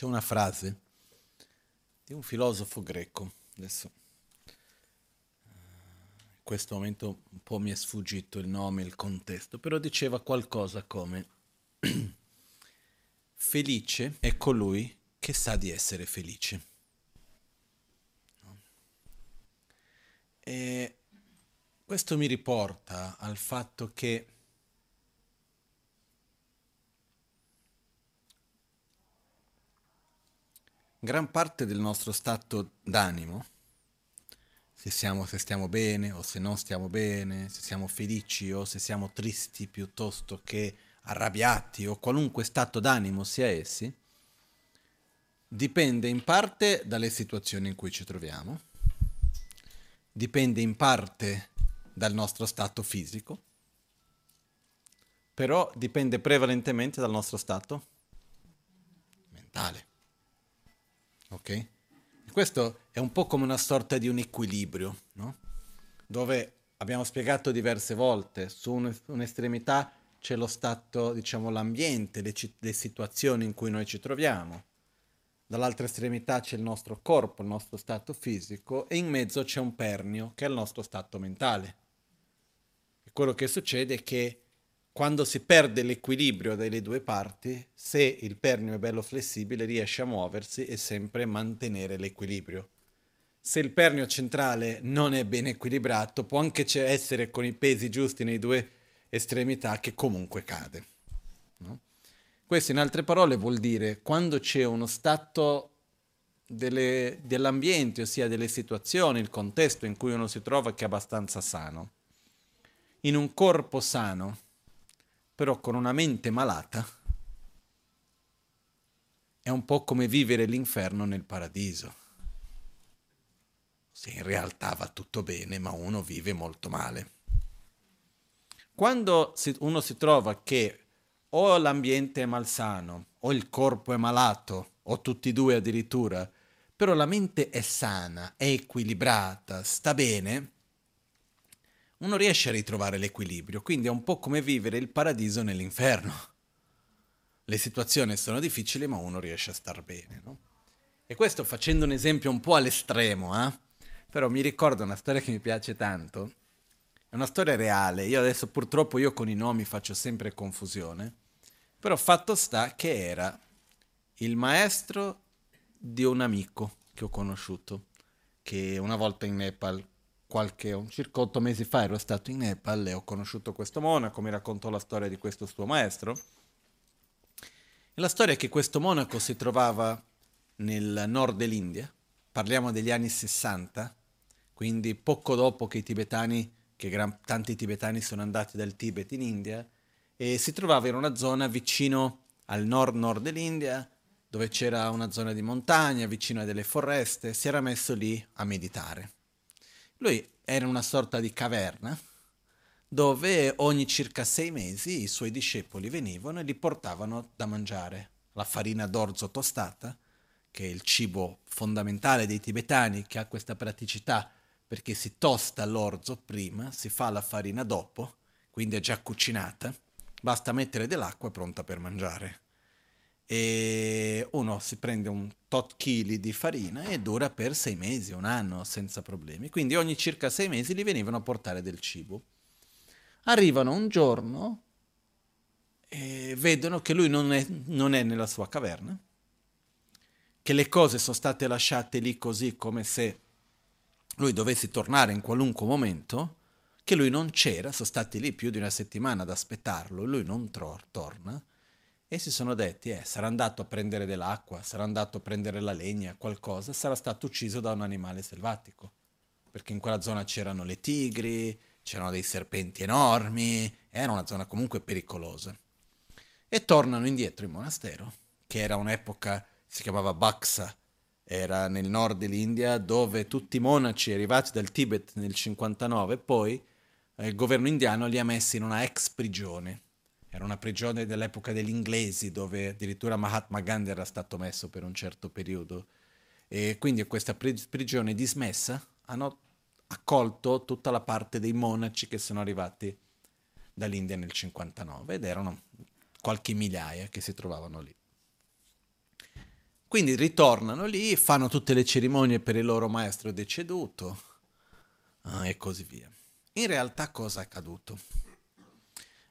C'è una frase di un filosofo greco, adesso in questo momento un po' mi è sfuggito il nome, il contesto, però diceva qualcosa come felice è colui che sa di essere felice. E questo mi riporta al fatto che gran parte del nostro stato d'animo, se, siamo, se stiamo bene o se non stiamo bene, se siamo felici o se siamo tristi piuttosto che arrabbiati o qualunque stato d'animo sia essi, dipende in parte dalle situazioni in cui ci troviamo, dipende in parte dal nostro stato fisico, però dipende prevalentemente dal nostro stato mentale. Ok? Questo è un po' come una sorta di un equilibrio, no? Dove abbiamo spiegato diverse volte, su un'estremità c'è lo stato, diciamo, l'ambiente, le, le situazioni in cui noi ci troviamo. Dall'altra estremità c'è il nostro corpo, il nostro stato fisico e in mezzo c'è un pernio che è il nostro stato mentale. E quello che succede è che quando si perde l'equilibrio delle due parti, se il pernio è bello flessibile, riesce a muoversi e sempre mantenere l'equilibrio. Se il pernio centrale non è ben equilibrato, può anche essere con i pesi giusti nei due estremità che comunque cade. No? Questo in altre parole vuol dire quando c'è uno stato delle, dell'ambiente, ossia delle situazioni, il contesto in cui uno si trova che è abbastanza sano. In un corpo sano, però con una mente malata, è un po' come vivere l'inferno nel paradiso. Se in realtà va tutto bene, ma uno vive molto male. Quando uno si trova che o l'ambiente è malsano, o il corpo è malato, o tutti e due addirittura, però la mente è sana, è equilibrata, sta bene, uno riesce a ritrovare l'equilibrio, quindi è un po' come vivere il paradiso nell'inferno. Le situazioni sono difficili, ma uno riesce a star bene, no? E questo facendo un esempio un po' all'estremo, eh? Però mi ricordo una storia che mi piace tanto. È una storia reale. Io adesso purtroppo io con i nomi faccio sempre confusione. Però fatto sta che era il maestro di un amico che ho conosciuto, che una volta in Nepal qualche, circa otto mesi fa ero stato in Nepal e ho conosciuto questo monaco, mi raccontò la storia di questo suo maestro. E la storia è che questo monaco si trovava nel nord dell'India, parliamo degli anni 60, quindi poco dopo che i tibetani, che gran, tanti tibetani sono andati dal Tibet in India, e si trovava in una zona vicino al nord-nord dell'India, dove c'era una zona di montagna, vicino a delle foreste, si era messo lì a meditare. Lui era una sorta di caverna dove ogni circa sei mesi i suoi discepoli venivano e gli portavano da mangiare. La farina d'orzo tostata, che è il cibo fondamentale dei tibetani, che ha questa praticità perché si tosta l'orzo prima, si fa la farina dopo, quindi è già cucinata, basta mettere dell'acqua pronta per mangiare e uno si prende un tot chili di farina e dura per sei mesi, un anno senza problemi. Quindi ogni circa sei mesi gli venivano a portare del cibo. Arrivano un giorno e vedono che lui non è, non è nella sua caverna, che le cose sono state lasciate lì così come se lui dovesse tornare in qualunque momento, che lui non c'era, sono stati lì più di una settimana ad aspettarlo, lui non tro- torna e si sono detti, eh, sarà andato a prendere dell'acqua, sarà andato a prendere la legna, qualcosa, sarà stato ucciso da un animale selvatico. Perché in quella zona c'erano le tigri, c'erano dei serpenti enormi, era una zona comunque pericolosa. E tornano indietro in monastero, che era un'epoca, si chiamava Baksa, era nel nord dell'India, dove tutti i monaci arrivati dal Tibet nel 59, poi eh, il governo indiano li ha messi in una ex prigione era una prigione dell'epoca degli inglesi dove addirittura Mahatma Gandhi era stato messo per un certo periodo. E quindi questa prigione dismessa hanno accolto tutta la parte dei monaci che sono arrivati dall'India nel 59 ed erano qualche migliaia che si trovavano lì. Quindi ritornano lì, fanno tutte le cerimonie per il loro maestro deceduto ah, e così via. In realtà cosa è accaduto?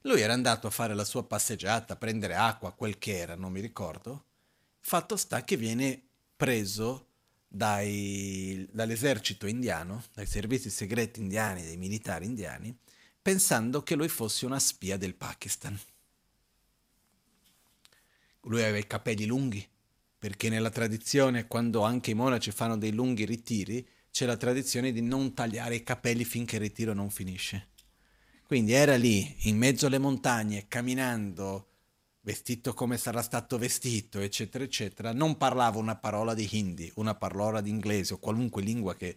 Lui era andato a fare la sua passeggiata, a prendere acqua, quel che era, non mi ricordo. Fatto sta che viene preso dai, dall'esercito indiano, dai servizi segreti indiani, dai militari indiani, pensando che lui fosse una spia del Pakistan. Lui aveva i capelli lunghi, perché nella tradizione, quando anche i monaci fanno dei lunghi ritiri, c'è la tradizione di non tagliare i capelli finché il ritiro non finisce. Quindi era lì, in mezzo alle montagne, camminando, vestito come sarà stato vestito, eccetera, eccetera. Non parlava una parola di hindi, una parola di inglese o qualunque lingua che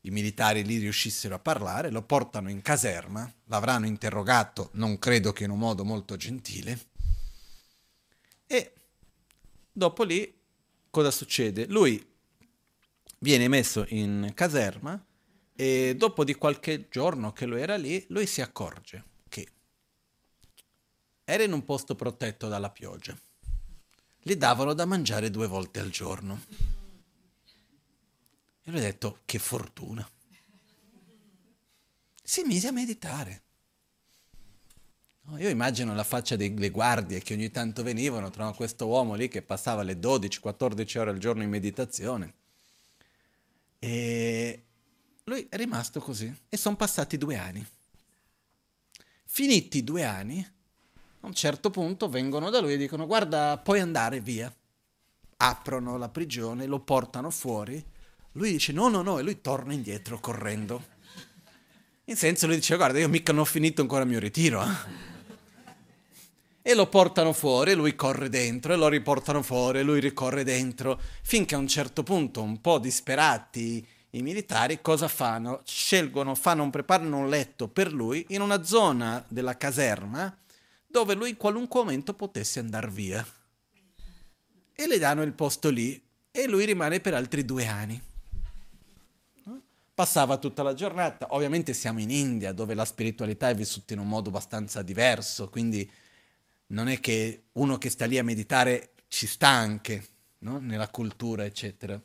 i militari lì riuscissero a parlare. Lo portano in caserma, l'avranno interrogato, non credo che in un modo molto gentile. E dopo lì cosa succede? Lui viene messo in caserma e dopo di qualche giorno che lui era lì, lui si accorge che era in un posto protetto dalla pioggia. Gli davano da mangiare due volte al giorno. E lui ha detto, che fortuna. Si mise a meditare. io immagino la faccia delle guardie che ogni tanto venivano, trovano questo uomo lì che passava le 12-14 ore al giorno in meditazione. E lui è rimasto così e sono passati due anni. Finiti due anni, a un certo punto vengono da lui e dicono guarda, puoi andare via. Aprono la prigione, lo portano fuori. Lui dice no, no, no, e lui torna indietro correndo. In senso lui dice guarda, io mica non ho finito ancora il mio ritiro. Eh. E lo portano fuori, lui corre dentro, e lo riportano fuori, lui ricorre dentro, finché a un certo punto, un po' disperati, i militari cosa fanno? Scelgono, fanno, preparano un letto per lui in una zona della caserma dove lui in qualunque momento potesse andare via. E le danno il posto lì e lui rimane per altri due anni. Passava tutta la giornata, ovviamente siamo in India dove la spiritualità è vissuta in un modo abbastanza diverso, quindi non è che uno che sta lì a meditare ci sta anche no? nella cultura, eccetera.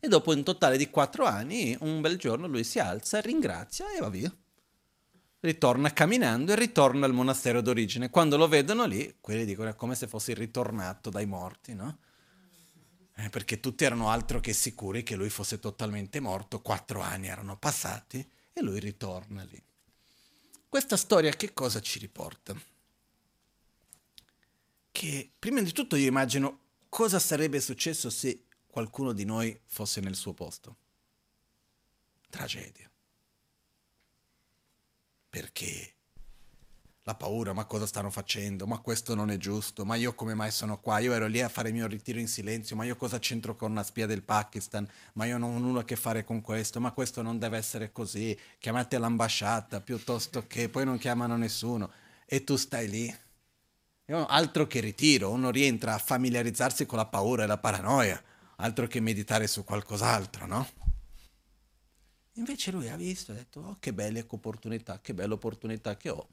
E dopo un totale di quattro anni, un bel giorno lui si alza, ringrazia e va via. Ritorna camminando e ritorna al monastero d'origine. Quando lo vedono lì, quelli dicono è come se fosse ritornato dai morti, no? Eh, perché tutti erano altro che sicuri che lui fosse totalmente morto, quattro anni erano passati e lui ritorna lì. Questa storia che cosa ci riporta? Che prima di tutto io immagino cosa sarebbe successo se qualcuno di noi fosse nel suo posto. Tragedia. Perché? La paura, ma cosa stanno facendo? Ma questo non è giusto, ma io come mai sono qua? Io ero lì a fare il mio ritiro in silenzio, ma io cosa c'entro con una spia del Pakistan? Ma io non ho nulla a che fare con questo, ma questo non deve essere così. Chiamate l'ambasciata piuttosto che poi non chiamano nessuno e tu stai lì. Altro che ritiro, uno rientra a familiarizzarsi con la paura e la paranoia altro che meditare su qualcos'altro, no? Invece lui ha visto ha detto, oh che bella opportunità, che bella opportunità che ho.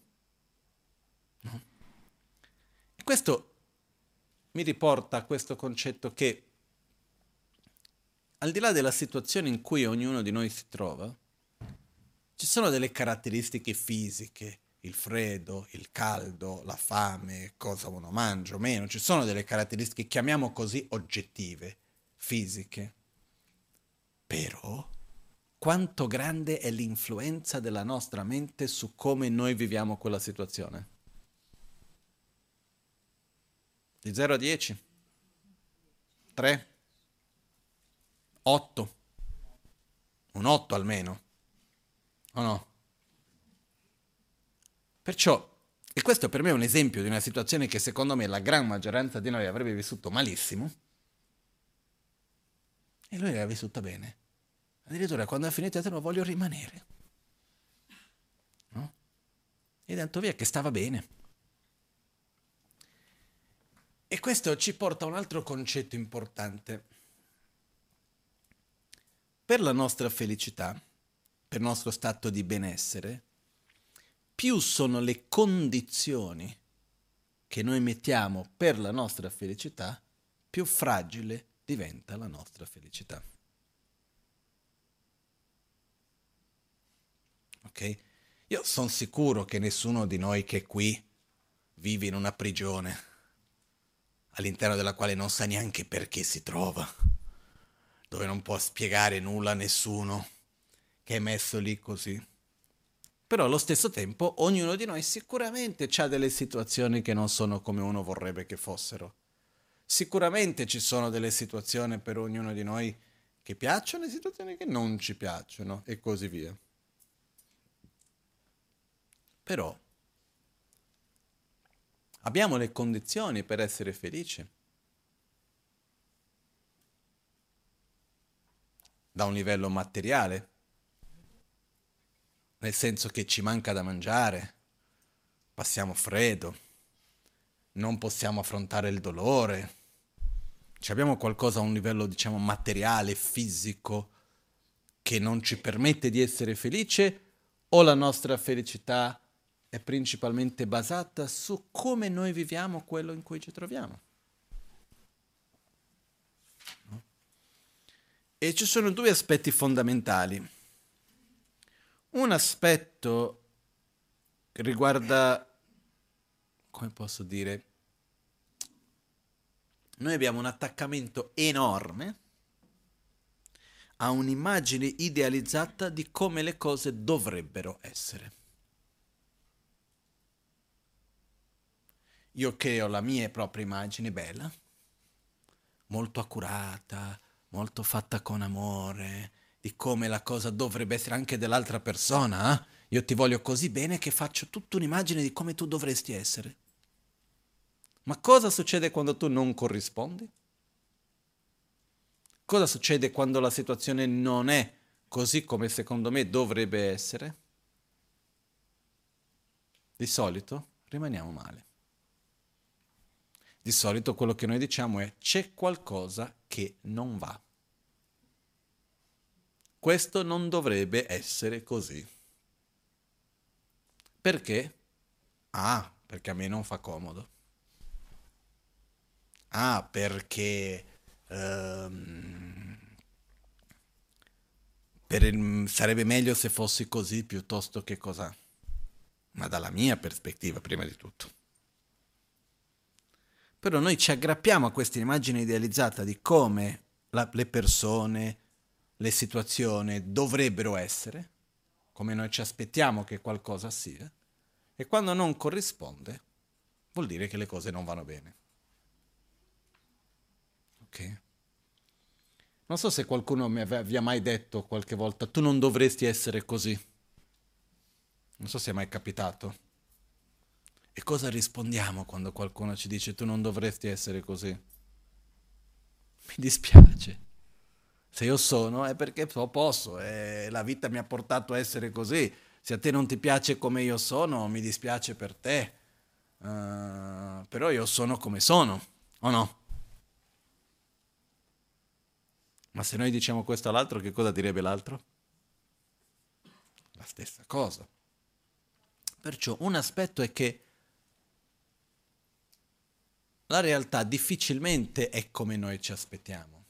No? E questo mi riporta a questo concetto che al di là della situazione in cui ognuno di noi si trova, ci sono delle caratteristiche fisiche, il freddo, il caldo, la fame, cosa uno mangia o meno, ci sono delle caratteristiche, chiamiamo così, oggettive, fisiche. Però quanto grande è l'influenza della nostra mente su come noi viviamo quella situazione? Di 0 a 10? 3? 8? Un 8 almeno? O no? Perciò, e questo per me è un esempio di una situazione che secondo me la gran maggioranza di noi avrebbe vissuto malissimo, e lui l'aveva vissuta bene. Addirittura quando ha finito ha detto no, voglio rimanere. No? E è andato via che stava bene. E questo ci porta a un altro concetto importante. Per la nostra felicità, per il nostro stato di benessere, più sono le condizioni che noi mettiamo per la nostra felicità, più fragile diventa la nostra felicità. Ok? Io sono sicuro che nessuno di noi che è qui vive in una prigione all'interno della quale non sa neanche perché si trova, dove non può spiegare nulla a nessuno, che è messo lì così. Però allo stesso tempo ognuno di noi sicuramente ha delle situazioni che non sono come uno vorrebbe che fossero. Sicuramente ci sono delle situazioni per ognuno di noi che piacciono e situazioni che non ci piacciono e così via. Però Abbiamo le condizioni per essere felici. Da un livello materiale, nel senso che ci manca da mangiare, passiamo freddo, non possiamo affrontare il dolore, ci abbiamo qualcosa a un livello, diciamo, materiale, fisico, che non ci permette di essere felice, o la nostra felicità è principalmente basata su come noi viviamo quello in cui ci troviamo. E ci sono due aspetti fondamentali. Un aspetto riguarda, come posso dire, noi abbiamo un attaccamento enorme a un'immagine idealizzata di come le cose dovrebbero essere. io creo la mia propria immagine bella, molto accurata, molto fatta con amore, di come la cosa dovrebbe essere anche dell'altra persona. Eh? Io ti voglio così bene che faccio tutta un'immagine di come tu dovresti essere. Ma cosa succede quando tu non corrispondi? Cosa succede quando la situazione non è così come secondo me dovrebbe essere? Di solito rimaniamo male di solito quello che noi diciamo è c'è qualcosa che non va. Questo non dovrebbe essere così. Perché? Ah, perché a me non fa comodo. Ah, perché um, per il, sarebbe meglio se fossi così piuttosto che cos'ha. Ma dalla mia prospettiva, prima di tutto. Però noi ci aggrappiamo a questa immagine idealizzata di come la, le persone, le situazioni dovrebbero essere, come noi ci aspettiamo che qualcosa sia, e quando non corrisponde vuol dire che le cose non vanno bene. Ok? Non so se qualcuno mi ha mai detto qualche volta, tu non dovresti essere così. Non so se è mai capitato. E cosa rispondiamo quando qualcuno ci dice tu non dovresti essere così? Mi dispiace. Se io sono è perché posso, e la vita mi ha portato a essere così. Se a te non ti piace come io sono, mi dispiace per te. Uh, però io sono come sono, o no? Ma se noi diciamo questo all'altro, che cosa direbbe l'altro? La stessa cosa. Perciò un aspetto è che la realtà difficilmente è come noi ci aspettiamo.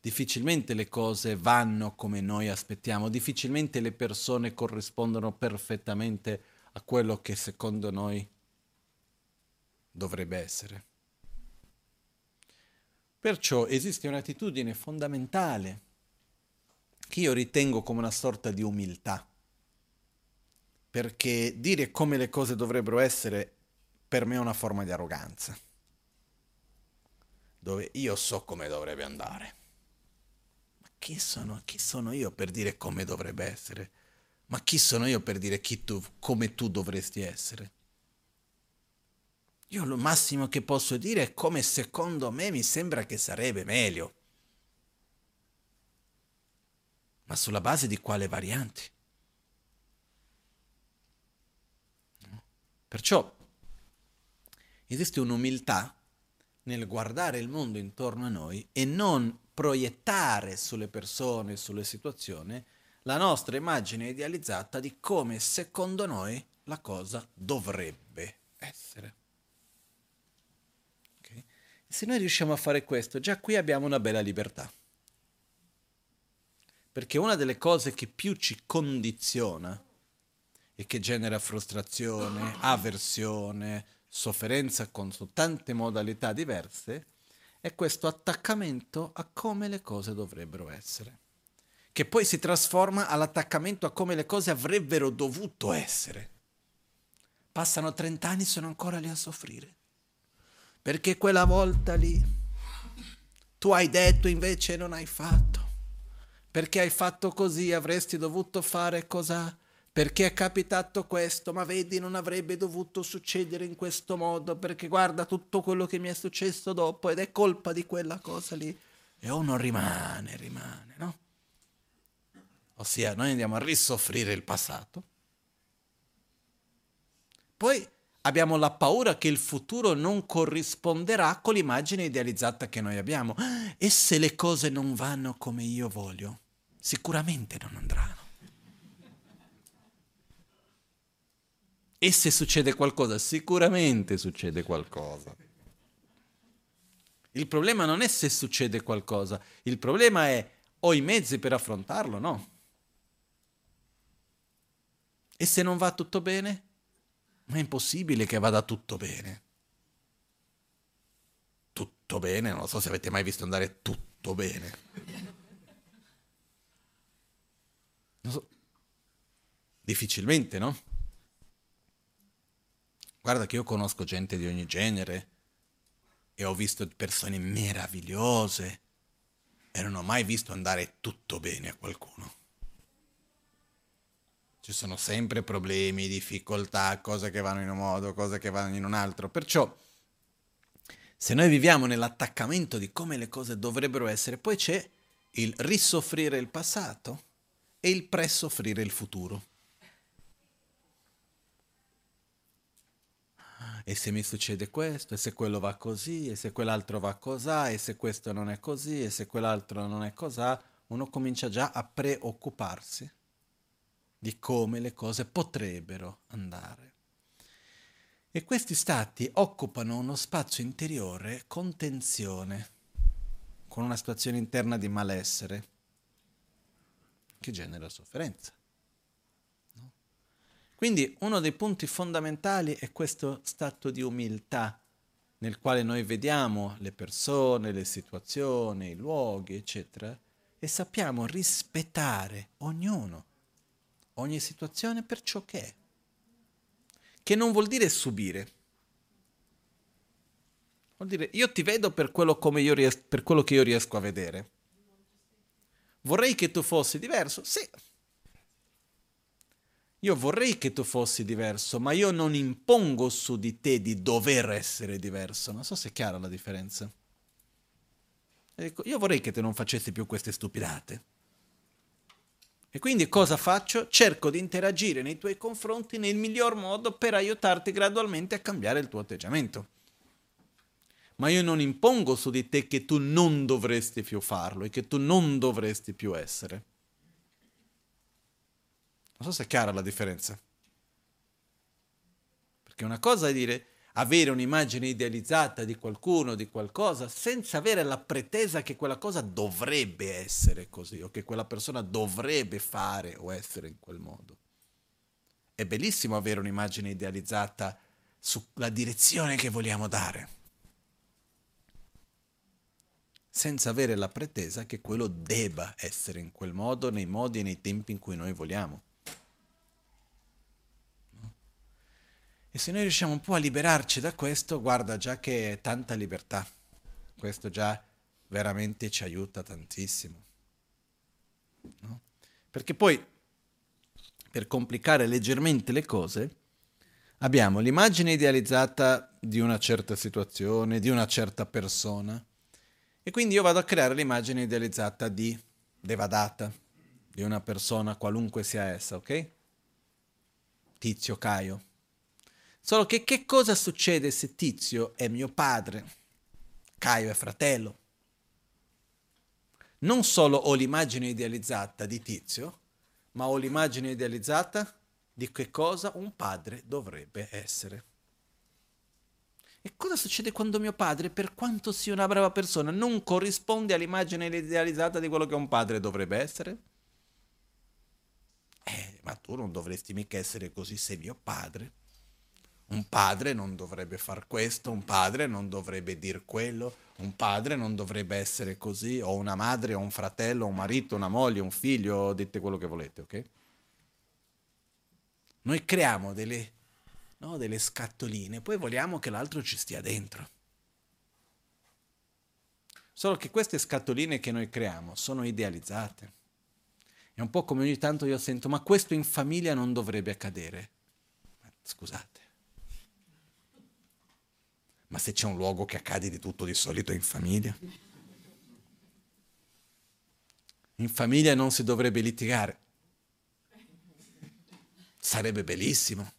Difficilmente le cose vanno come noi aspettiamo, difficilmente le persone corrispondono perfettamente a quello che secondo noi dovrebbe essere. Perciò esiste un'attitudine fondamentale che io ritengo come una sorta di umiltà perché dire come le cose dovrebbero essere per me è una forma di arroganza, dove io so come dovrebbe andare. Ma chi sono, chi sono io per dire come dovrebbe essere? Ma chi sono io per dire tu, come tu dovresti essere? Io lo massimo che posso dire è come secondo me mi sembra che sarebbe meglio. Ma sulla base di quale varianti? Perciò esiste un'umiltà nel guardare il mondo intorno a noi e non proiettare sulle persone, sulle situazioni, la nostra immagine idealizzata di come secondo noi la cosa dovrebbe essere. Se noi riusciamo a fare questo, già qui abbiamo una bella libertà. Perché una delle cose che più ci condiziona e che genera frustrazione, avversione, sofferenza con tante modalità diverse, è questo attaccamento a come le cose dovrebbero essere, che poi si trasforma all'attaccamento a come le cose avrebbero dovuto essere. Passano 30 anni e sono ancora lì a soffrire, perché quella volta lì tu hai detto invece non hai fatto perché hai fatto così, avresti dovuto fare cos'ha? Perché è capitato questo, ma vedi non avrebbe dovuto succedere in questo modo, perché guarda tutto quello che mi è successo dopo ed è colpa di quella cosa lì. E uno rimane, rimane, no? Ossia, noi andiamo a risoffrire il passato. Poi abbiamo la paura che il futuro non corrisponderà con l'immagine idealizzata che noi abbiamo. E se le cose non vanno come io voglio? Sicuramente non andranno. E se succede qualcosa? Sicuramente succede qualcosa. Il problema non è se succede qualcosa, il problema è ho i mezzi per affrontarlo, no? E se non va tutto bene? Ma è impossibile che vada tutto bene. Tutto bene? Non so se avete mai visto andare tutto bene. So. Difficilmente, no? Guarda che io conosco gente di ogni genere e ho visto persone meravigliose e non ho mai visto andare tutto bene a qualcuno. Ci sono sempre problemi, difficoltà, cose che vanno in un modo, cose che vanno in un altro. Perciò, se noi viviamo nell'attaccamento di come le cose dovrebbero essere, poi c'è il risoffrire il passato e il pre-soffrire il futuro. E se mi succede questo, e se quello va così, e se quell'altro va così, e se questo non è così, e se quell'altro non è così, uno comincia già a preoccuparsi di come le cose potrebbero andare. E questi stati occupano uno spazio interiore con tensione, con una situazione interna di malessere, che genera sofferenza. No? Quindi uno dei punti fondamentali è questo stato di umiltà nel quale noi vediamo le persone, le situazioni, i luoghi, eccetera, e sappiamo rispettare ognuno ogni situazione per ciò che è. Che non vuol dire subire. Vuol dire io ti vedo per quello, ries- per quello che io riesco a vedere. Vorrei che tu fossi diverso? Sì. Io vorrei che tu fossi diverso, ma io non impongo su di te di dover essere diverso. Non so se è chiara la differenza. Io vorrei che tu non facessi più queste stupidate. E quindi cosa faccio? Cerco di interagire nei tuoi confronti nel miglior modo per aiutarti gradualmente a cambiare il tuo atteggiamento. Ma io non impongo su di te che tu non dovresti più farlo e che tu non dovresti più essere. Non so se è chiara la differenza. Perché una cosa è dire avere un'immagine idealizzata di qualcuno, di qualcosa, senza avere la pretesa che quella cosa dovrebbe essere così o che quella persona dovrebbe fare o essere in quel modo. È bellissimo avere un'immagine idealizzata sulla direzione che vogliamo dare, senza avere la pretesa che quello debba essere in quel modo, nei modi e nei tempi in cui noi vogliamo. E se noi riusciamo un po' a liberarci da questo, guarda già che è tanta libertà. Questo già veramente ci aiuta tantissimo. No? Perché poi, per complicare leggermente le cose, abbiamo l'immagine idealizzata di una certa situazione, di una certa persona, e quindi io vado a creare l'immagine idealizzata di Devadatta, di una persona qualunque sia essa, ok? Tizio Caio. Solo che che cosa succede se Tizio è mio padre, Caio è fratello? Non solo ho l'immagine idealizzata di Tizio, ma ho l'immagine idealizzata di che cosa un padre dovrebbe essere. E cosa succede quando mio padre, per quanto sia una brava persona, non corrisponde all'immagine idealizzata di quello che un padre dovrebbe essere? Eh, ma tu non dovresti mica essere così, sei mio padre. Un padre non dovrebbe far questo, un padre non dovrebbe dir quello, un padre non dovrebbe essere così, o una madre, o un fratello, un marito, una moglie, un figlio, dite quello che volete, ok? Noi creiamo delle, no, delle scatoline, poi vogliamo che l'altro ci stia dentro. Solo che queste scatoline che noi creiamo sono idealizzate. È un po' come ogni tanto io sento, ma questo in famiglia non dovrebbe accadere. Scusate. Ma se c'è un luogo che accade di tutto di solito è in famiglia. In famiglia non si dovrebbe litigare. Sarebbe bellissimo.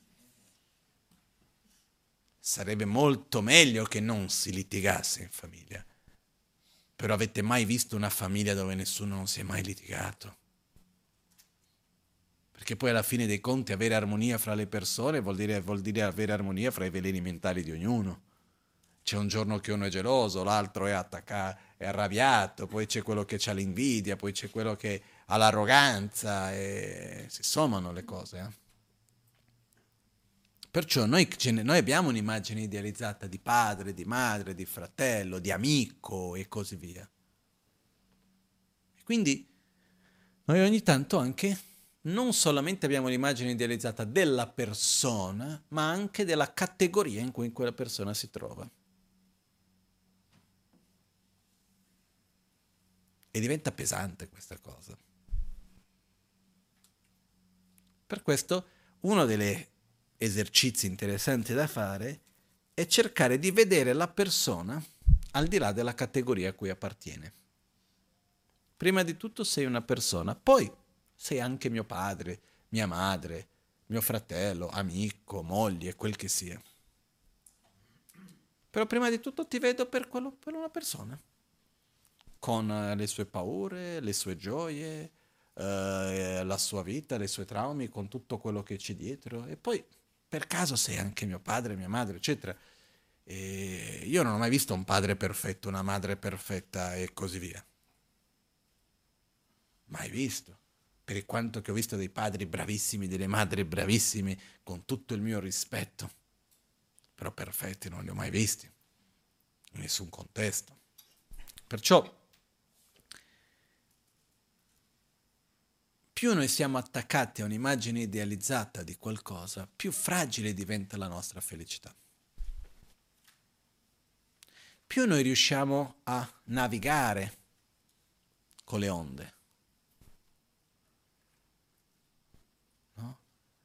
Sarebbe molto meglio che non si litigasse in famiglia. Però avete mai visto una famiglia dove nessuno non si è mai litigato? Perché poi alla fine dei conti avere armonia fra le persone vuol dire, vuol dire avere armonia fra i veleni mentali di ognuno c'è un giorno che uno è geloso, l'altro è attaccato, è arrabbiato, poi c'è quello che ha l'invidia, poi c'è quello che ha l'arroganza e si sommano le cose. Eh? Perciò noi, noi, abbiamo un'immagine idealizzata di padre, di madre, di fratello, di amico e così via. Quindi noi ogni tanto anche non solamente abbiamo l'immagine idealizzata della persona, ma anche della categoria in cui quella persona si trova. E diventa pesante questa cosa. Per questo uno degli esercizi interessanti da fare è cercare di vedere la persona al di là della categoria a cui appartiene. Prima di tutto sei una persona, poi sei anche mio padre, mia madre, mio fratello, amico, moglie, quel che sia. Però prima di tutto ti vedo per, quello, per una persona con eh, le sue paure, le sue gioie, eh, la sua vita, i suoi traumi, con tutto quello che c'è dietro. E poi, per caso, sei anche mio padre, mia madre, eccetera. E io non ho mai visto un padre perfetto, una madre perfetta e così via. Mai visto. Per quanto che ho visto dei padri bravissimi, delle madri bravissime, con tutto il mio rispetto. Però perfetti non li ho mai visti. In nessun contesto. Perciò più noi siamo attaccati a un'immagine idealizzata di qualcosa, più fragile diventa la nostra felicità. Più noi riusciamo a navigare con le onde. No?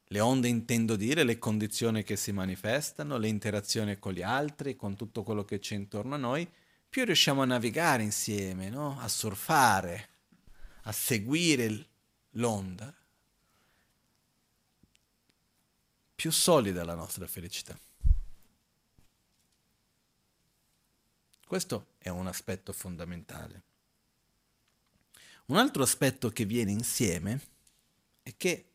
Le onde intendo dire le condizioni che si manifestano, le interazioni con gli altri, con tutto quello che c'è intorno a noi, più riusciamo a navigare insieme, no? a surfare, a seguire il l'onda, più solida la nostra felicità. Questo è un aspetto fondamentale. Un altro aspetto che viene insieme è che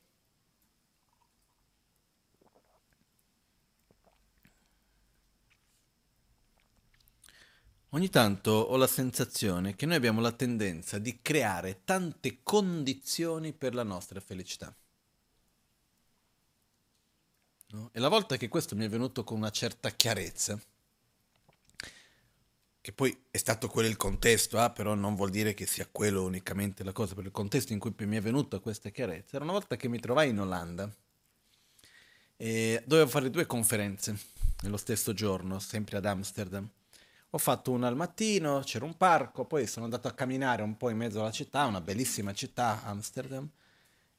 Ogni tanto ho la sensazione che noi abbiamo la tendenza di creare tante condizioni per la nostra felicità. No? E la volta che questo mi è venuto con una certa chiarezza, che poi è stato quello il contesto, ah, però non vuol dire che sia quello unicamente la cosa, per il contesto in cui mi è venuta questa chiarezza, era una volta che mi trovai in Olanda e dovevo fare due conferenze nello stesso giorno, sempre ad Amsterdam. Ho fatto una al mattino, c'era un parco, poi sono andato a camminare un po' in mezzo alla città, una bellissima città, Amsterdam,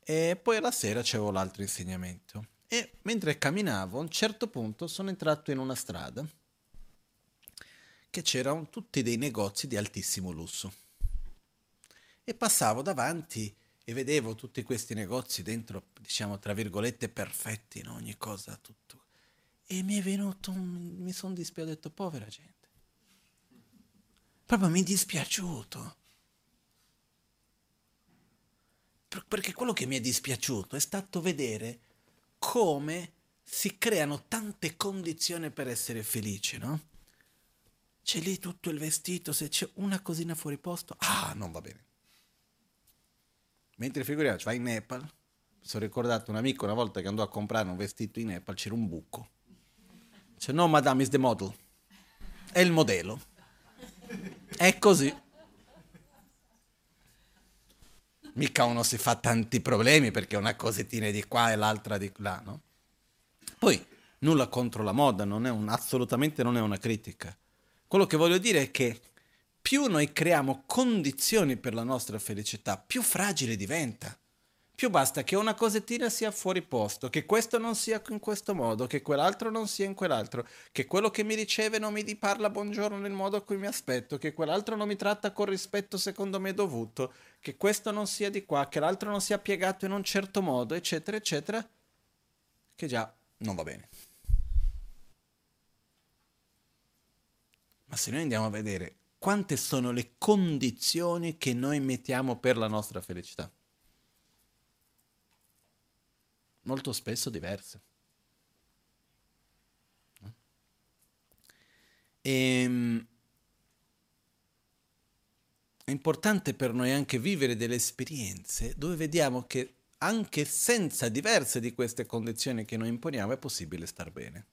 e poi alla sera c'avevo l'altro insegnamento. E mentre camminavo, a un certo punto sono entrato in una strada che c'erano tutti dei negozi di altissimo lusso. E passavo davanti e vedevo tutti questi negozi dentro, diciamo, tra virgolette, perfetti, no? ogni cosa, tutto. E mi è venuto, un... mi sono dispiaciuto, povera gente proprio mi è dispiaciuto. Perché quello che mi è dispiaciuto è stato vedere come si creano tante condizioni per essere felici, no? C'è lì tutto il vestito, se c'è una cosina fuori posto, ah, non va bene. Mentre figuriamoci, vai in Nepal, mi sono ricordato un amico una volta che andò a comprare un vestito in Nepal, c'era un buco. Dice, no madame, is the model. È il modello. È così. Mica uno si fa tanti problemi perché una cosettina di qua e l'altra di là, no? Poi, nulla contro la moda, non un, assolutamente non è una critica. Quello che voglio dire è che più noi creiamo condizioni per la nostra felicità, più fragile diventa. Più basta che una cosettina sia fuori posto, che questo non sia in questo modo, che quell'altro non sia in quell'altro, che quello che mi riceve non mi parla buongiorno nel modo a cui mi aspetto, che quell'altro non mi tratta con rispetto secondo me dovuto, che questo non sia di qua, che l'altro non sia piegato in un certo modo, eccetera, eccetera, che già non va bene. Ma se noi andiamo a vedere quante sono le condizioni che noi mettiamo per la nostra felicità, molto spesso diverse. E, ehm, è importante per noi anche vivere delle esperienze dove vediamo che anche senza diverse di queste condizioni che noi imponiamo è possibile star bene.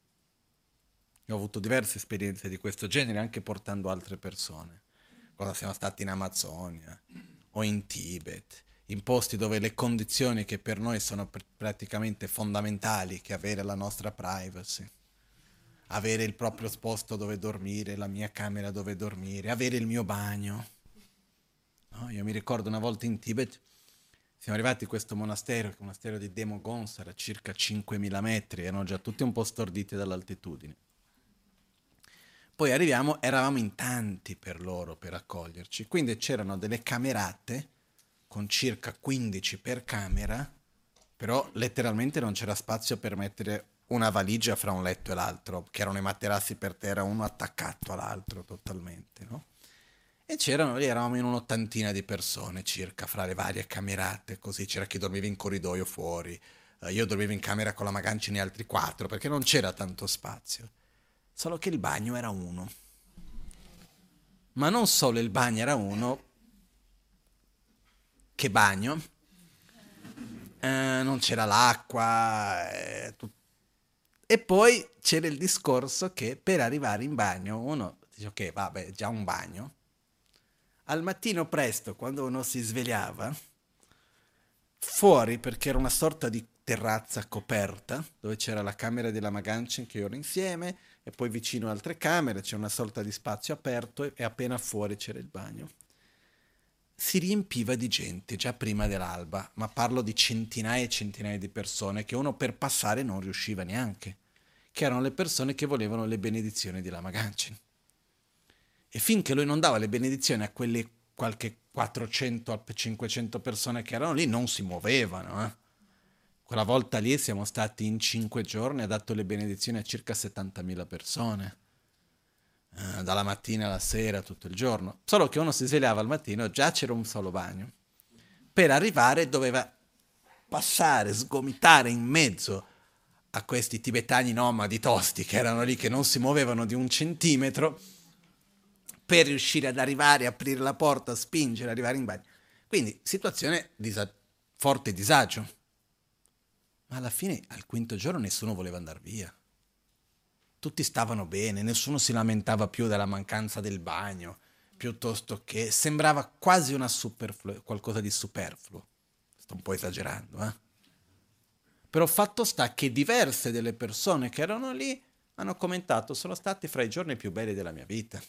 Io ho avuto diverse esperienze di questo genere anche portando altre persone. Quando siamo stati in Amazzonia o in Tibet, in posti dove le condizioni che per noi sono pr- praticamente fondamentali, che avere la nostra privacy, avere il proprio posto dove dormire, la mia camera dove dormire, avere il mio bagno. No? Io mi ricordo una volta in Tibet, siamo arrivati a questo monastero, il monastero di Demo a circa 5.000 metri, erano già tutti un po' storditi dall'altitudine. Poi arriviamo, eravamo in tanti per loro per accoglierci, quindi c'erano delle camerate con circa 15 per camera, però letteralmente non c'era spazio per mettere una valigia fra un letto e l'altro, che erano i materassi per terra, uno attaccato all'altro totalmente, no? E c'erano lì, eravamo in un'ottantina di persone circa, fra le varie camerate, così c'era chi dormiva in corridoio fuori, uh, io dormivo in camera con la Magancini e altri quattro, perché non c'era tanto spazio solo che il bagno era uno. Ma non solo il bagno era uno, che bagno, eh, non c'era l'acqua, eh, tut- e poi c'era il discorso che per arrivare in bagno uno dice ok, vabbè, già un bagno. Al mattino presto, quando uno si svegliava, fuori, perché era una sorta di terrazza coperta, dove c'era la camera della Magancin che ero insieme, e poi vicino altre camere c'è una sorta di spazio aperto e appena fuori c'era il bagno. Si riempiva di gente già prima dell'alba, ma parlo di centinaia e centinaia di persone che uno per passare non riusciva neanche, che erano le persone che volevano le benedizioni di Lama Ganchen. E finché lui non dava le benedizioni a quelle qualche 400-500 persone che erano lì, non si muovevano. Eh? Quella volta lì siamo stati in cinque giorni, ha dato le benedizioni a circa 70.000 persone, eh, dalla mattina alla sera, tutto il giorno. Solo che uno si svegliava al mattino, già c'era un solo bagno. Per arrivare doveva passare, sgomitare in mezzo a questi tibetani nomadi tosti che erano lì, che non si muovevano di un centimetro, per riuscire ad arrivare, aprire la porta, spingere, arrivare in bagno. Quindi situazione di disa- forte disagio. Ma alla fine, al quinto giorno, nessuno voleva andare via. Tutti stavano bene, nessuno si lamentava più della mancanza del bagno, piuttosto che sembrava quasi una superflu- qualcosa di superfluo. Sto un po' esagerando, eh? Però fatto sta che diverse delle persone che erano lì hanno commentato sono stati fra i giorni più belli della mia vita.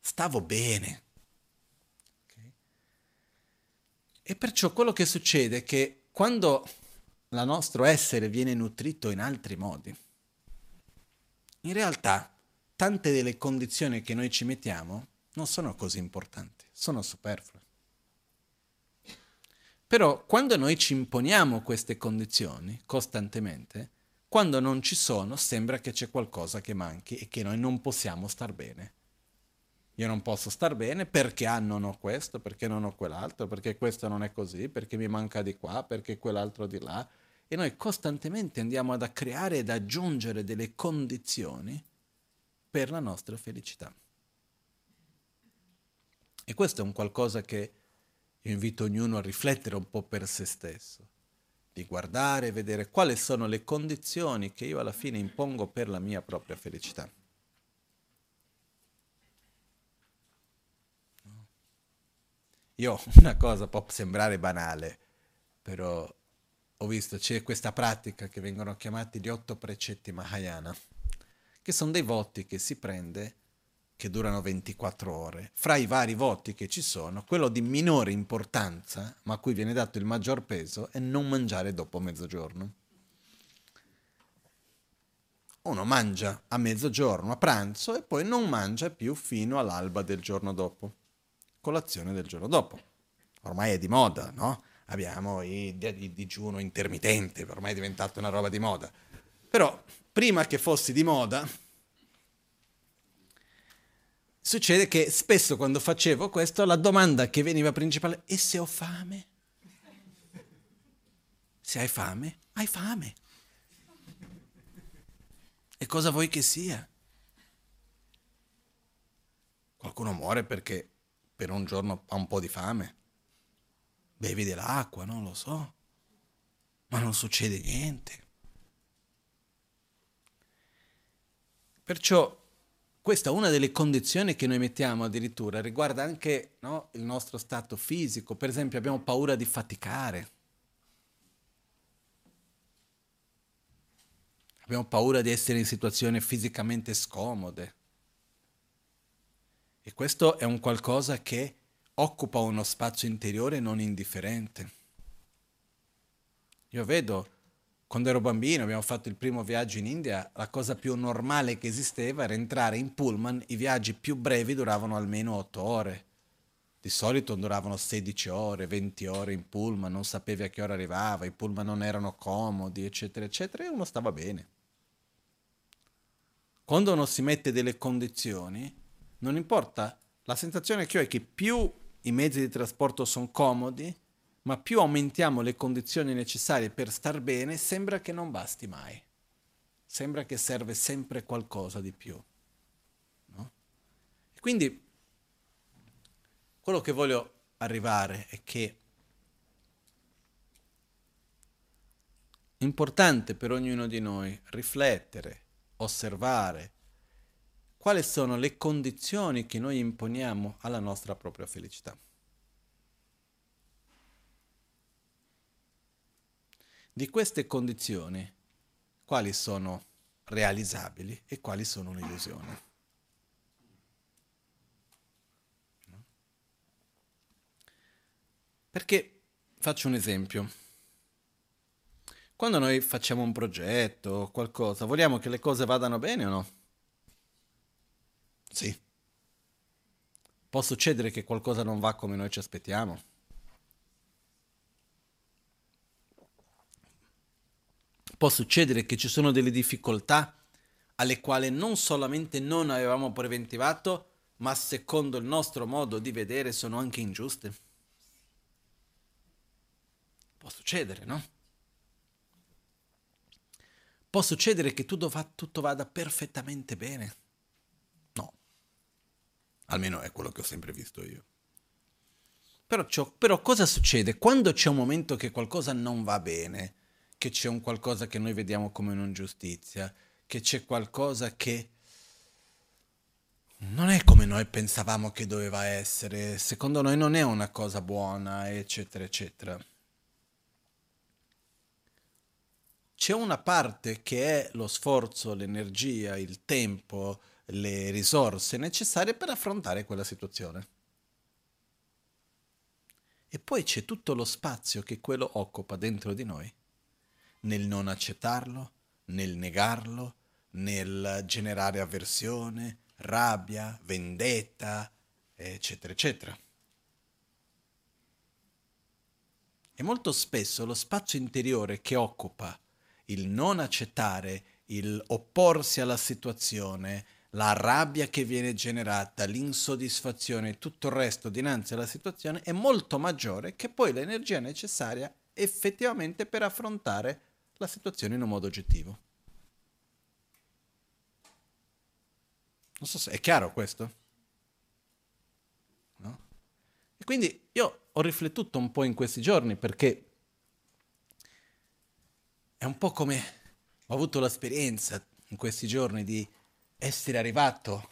Stavo bene. Okay. E perciò quello che succede è che quando il nostro essere viene nutrito in altri modi. In realtà, tante delle condizioni che noi ci mettiamo non sono così importanti, sono superflue. Però quando noi ci imponiamo queste condizioni costantemente, quando non ci sono sembra che c'è qualcosa che manchi e che noi non possiamo star bene. Io non posso star bene perché ah, non ho questo, perché non ho quell'altro, perché questo non è così, perché mi manca di qua, perché quell'altro di là e noi costantemente andiamo ad creare ed aggiungere delle condizioni per la nostra felicità. E questo è un qualcosa che io invito ognuno a riflettere un po' per se stesso, di guardare e vedere quali sono le condizioni che io alla fine impongo per la mia propria felicità. Io una cosa può sembrare banale, però ho visto c'è questa pratica che vengono chiamati gli otto precetti Mahayana, che sono dei voti che si prende che durano 24 ore. Fra i vari voti che ci sono, quello di minore importanza, ma a cui viene dato il maggior peso, è non mangiare dopo mezzogiorno. Uno mangia a mezzogiorno, a pranzo, e poi non mangia più fino all'alba del giorno dopo, colazione del giorno dopo. Ormai è di moda, no? Abbiamo il, il digiuno intermittente, ormai è diventata una roba di moda. Però prima che fossi di moda, succede che spesso quando facevo questo la domanda che veniva principale è se ho fame? Se hai fame, hai fame. E cosa vuoi che sia? Qualcuno muore perché per un giorno ha un po' di fame bevi dell'acqua, non lo so, ma non succede niente. Perciò questa è una delle condizioni che noi mettiamo addirittura, riguarda anche no, il nostro stato fisico, per esempio abbiamo paura di faticare, abbiamo paura di essere in situazioni fisicamente scomode. E questo è un qualcosa che occupa uno spazio interiore non indifferente. Io vedo, quando ero bambino, abbiamo fatto il primo viaggio in India, la cosa più normale che esisteva era entrare in pullman, i viaggi più brevi duravano almeno 8 ore. Di solito duravano 16 ore, 20 ore in pullman, non sapevi a che ora arrivava, i pullman non erano comodi, eccetera, eccetera, e uno stava bene. Quando uno si mette delle condizioni, non importa, la sensazione che ho è che più i mezzi di trasporto sono comodi, ma più aumentiamo le condizioni necessarie per star bene, sembra che non basti mai. Sembra che serve sempre qualcosa di più. No? quindi quello che voglio arrivare è che è importante per ognuno di noi riflettere, osservare, quali sono le condizioni che noi imponiamo alla nostra propria felicità. Di queste condizioni, quali sono realizzabili e quali sono un'illusione. Perché faccio un esempio. Quando noi facciamo un progetto o qualcosa, vogliamo che le cose vadano bene o no? Sì. Può succedere che qualcosa non va come noi ci aspettiamo. Può succedere che ci sono delle difficoltà alle quali non solamente non avevamo preventivato, ma secondo il nostro modo di vedere sono anche ingiuste. Può succedere, no? Può succedere che tutto, va, tutto vada perfettamente bene. Almeno è quello che ho sempre visto io. Però, però, cosa succede? Quando c'è un momento che qualcosa non va bene, che c'è un qualcosa che noi vediamo come un'ingiustizia, che c'è qualcosa che non è come noi pensavamo che doveva essere, secondo noi non è una cosa buona, eccetera, eccetera. C'è una parte che è lo sforzo, l'energia, il tempo, le risorse necessarie per affrontare quella situazione. E poi c'è tutto lo spazio che quello occupa dentro di noi, nel non accettarlo, nel negarlo, nel generare avversione, rabbia, vendetta, eccetera, eccetera. E molto spesso lo spazio interiore che occupa il non accettare, il opporsi alla situazione, la rabbia che viene generata, l'insoddisfazione e tutto il resto dinanzi alla situazione è molto maggiore che poi l'energia necessaria effettivamente per affrontare la situazione in un modo oggettivo. Non so se è chiaro questo. No? E quindi io ho riflettuto un po' in questi giorni perché è un po' come ho avuto l'esperienza in questi giorni di essere arrivato.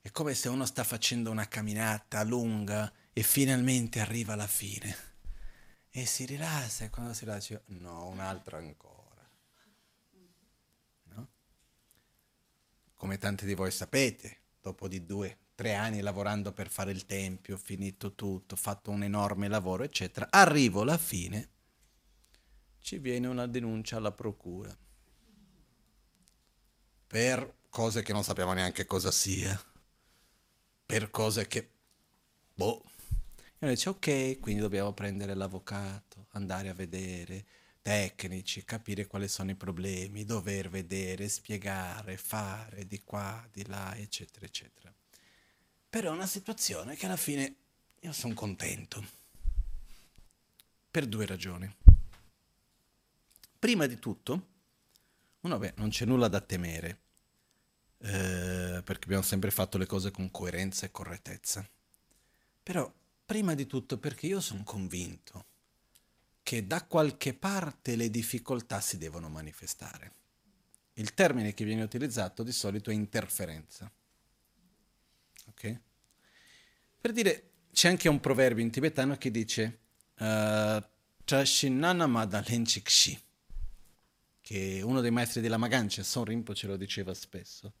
È come se uno sta facendo una camminata lunga e finalmente arriva alla fine. E si rilassa e quando si rilassa, no, un'altra ancora. No? Come tanti di voi sapete, dopo di due, tre anni lavorando per fare il tempio, ho finito tutto, ho fatto un enorme lavoro, eccetera, arrivo alla fine ci viene una denuncia alla procura per cose che non sappiamo neanche cosa sia, per cose che, boh. E noi dice ok, quindi dobbiamo prendere l'avvocato, andare a vedere tecnici, capire quali sono i problemi, dover vedere, spiegare, fare di qua, di là, eccetera, eccetera. Però è una situazione che alla fine io sono contento, per due ragioni. Prima di tutto, uno, beh, non c'è nulla da temere, eh, perché abbiamo sempre fatto le cose con coerenza e correttezza. Però, prima di tutto, perché io sono convinto che da qualche parte le difficoltà si devono manifestare. Il termine che viene utilizzato di solito è interferenza. Ok? Per dire, c'è anche un proverbio in tibetano che dice Madalenchikshi che uno dei maestri della Magancia, Son Rinpoche, lo diceva spesso,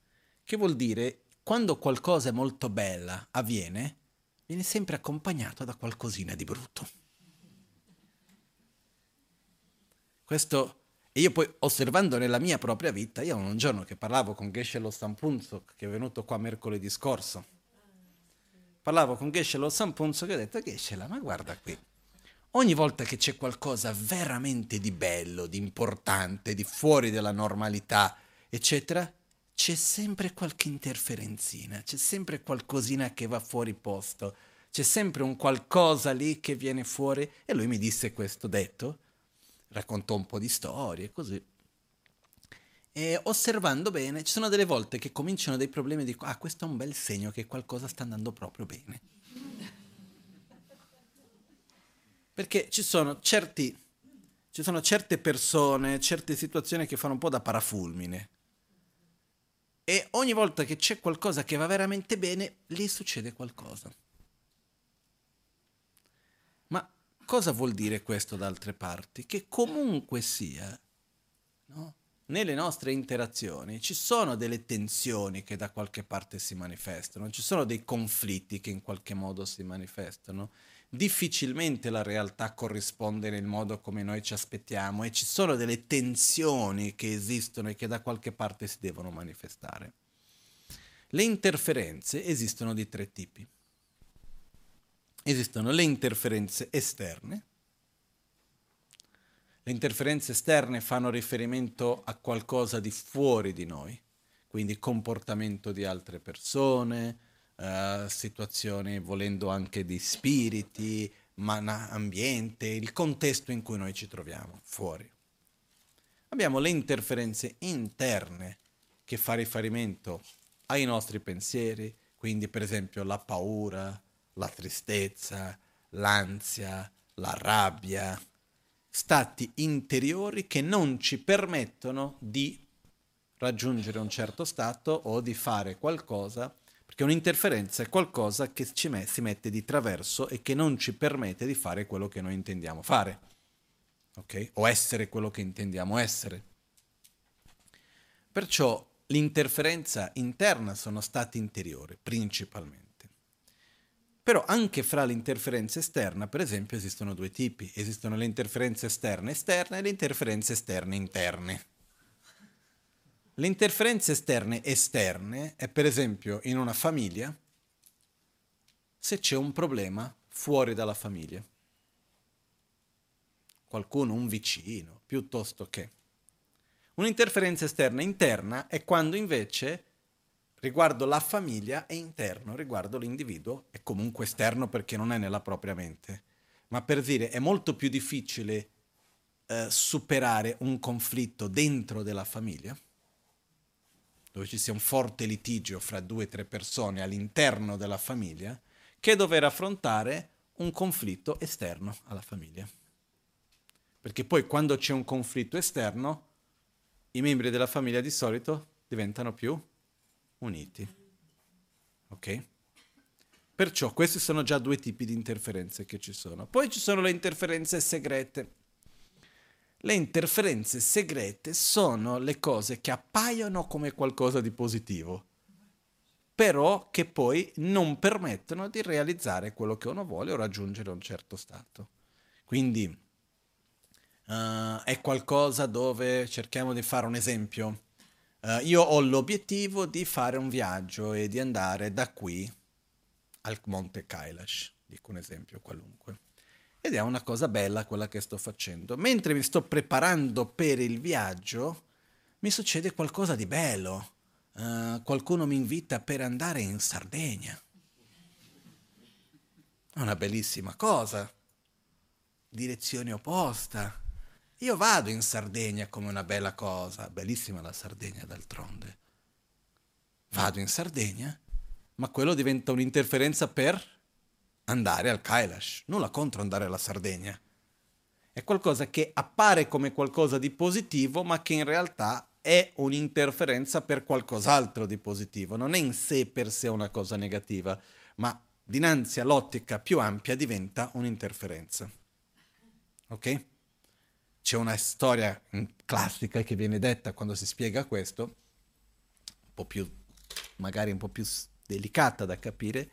che vuol dire quando qualcosa è molto bella avviene, viene sempre accompagnato da qualcosina di brutto. Questo, e io poi osservando nella mia propria vita, io un giorno che parlavo con Geshe Lo Sampunzo, che è venuto qua mercoledì scorso, parlavo con Geshe Lo Sampunzo che ha detto Geshe, ma guarda qui, ogni volta che c'è qualcosa veramente di bello, di importante, di fuori della normalità, eccetera, c'è sempre qualche interferenzina, c'è sempre qualcosina che va fuori posto, c'è sempre un qualcosa lì che viene fuori. E lui mi disse questo detto, raccontò un po' di storie, così. E osservando bene, ci sono delle volte che cominciano dei problemi e dico, ah, questo è un bel segno che qualcosa sta andando proprio bene. Perché ci sono, certi, ci sono certe persone, certe situazioni che fanno un po' da parafulmine. E ogni volta che c'è qualcosa che va veramente bene, lì succede qualcosa. Ma cosa vuol dire questo da altre parti? Che comunque sia, no? nelle nostre interazioni ci sono delle tensioni che da qualche parte si manifestano, ci sono dei conflitti che in qualche modo si manifestano difficilmente la realtà corrisponde nel modo come noi ci aspettiamo e ci sono delle tensioni che esistono e che da qualche parte si devono manifestare. Le interferenze esistono di tre tipi. Esistono le interferenze esterne. Le interferenze esterne fanno riferimento a qualcosa di fuori di noi, quindi comportamento di altre persone, uh, situazioni volendo anche di spiriti, ma ambiente, il contesto in cui noi ci troviamo fuori. Abbiamo le interferenze interne che fa riferimento ai nostri pensieri, quindi per esempio la paura, la tristezza, l'ansia, la rabbia, stati interiori che non ci permettono di raggiungere un certo stato o di fare qualcosa perché un'interferenza è qualcosa che ci met- si mette di traverso e che non ci permette di fare quello che noi intendiamo fare. Ok? O essere quello che intendiamo essere. Perciò l'interferenza interna sono stati interiori, principalmente. Però anche fra l'interferenza esterna, per esempio, esistono due tipi. Esistono le interferenze esterne esterne e le interferenze esterne interne. Le interferenze esterne esterne è per esempio in una famiglia se c'è un problema fuori dalla famiglia. Qualcuno, un vicino, piuttosto che. Un'interferenza esterna interna è quando invece riguardo la famiglia è interno, riguardo l'individuo è comunque esterno perché non è nella propria mente. Ma per dire è molto più difficile eh, superare un conflitto dentro della famiglia, dove ci sia un forte litigio fra due o tre persone all'interno della famiglia, che dover affrontare un conflitto esterno alla famiglia. Perché poi quando c'è un conflitto esterno, i membri della famiglia di solito diventano più uniti. Ok? Perciò questi sono già due tipi di interferenze che ci sono. Poi ci sono le interferenze segrete. Le interferenze segrete sono le cose che appaiono come qualcosa di positivo, però che poi non permettono di realizzare quello che uno vuole o raggiungere un certo stato. Quindi uh, è qualcosa dove cerchiamo di fare un esempio. Uh, io ho l'obiettivo di fare un viaggio e di andare da qui al monte Kailash, dico un esempio qualunque. Ed è una cosa bella quella che sto facendo. Mentre mi sto preparando per il viaggio, mi succede qualcosa di bello. Uh, qualcuno mi invita per andare in Sardegna. È una bellissima cosa. Direzione opposta. Io vado in Sardegna come una bella cosa. Bellissima la Sardegna d'altronde. Vado in Sardegna ma quello diventa un'interferenza per andare al Kailash, nulla contro andare alla Sardegna. È qualcosa che appare come qualcosa di positivo, ma che in realtà è un'interferenza per qualcos'altro di positivo. Non è in sé per sé una cosa negativa, ma dinanzi all'ottica più ampia diventa un'interferenza. Ok? C'è una storia classica che viene detta quando si spiega questo, un po' più, magari un po' più delicata da capire,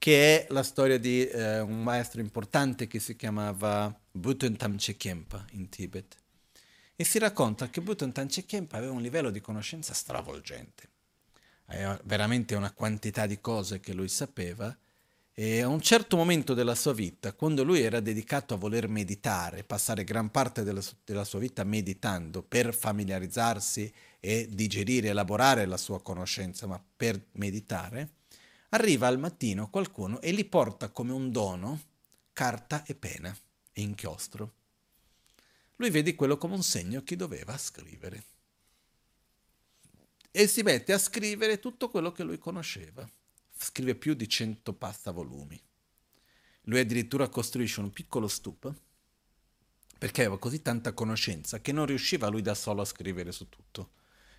che è la storia di eh, un maestro importante che si chiamava Bhutan Tamche Kempa in Tibet. E si racconta che Bhutan Tamche Kempa aveva un livello di conoscenza stravolgente. Aveva veramente una quantità di cose che lui sapeva e a un certo momento della sua vita, quando lui era dedicato a voler meditare, passare gran parte della, della sua vita meditando per familiarizzarsi e digerire, elaborare la sua conoscenza, ma per meditare, arriva al mattino qualcuno e gli porta come un dono carta e pena e inchiostro. Lui vede quello come un segno che doveva scrivere. E si mette a scrivere tutto quello che lui conosceva scrive più di 100 passavolumi. Lui addirittura costruisce un piccolo stup perché aveva così tanta conoscenza che non riusciva lui da solo a scrivere su tutto.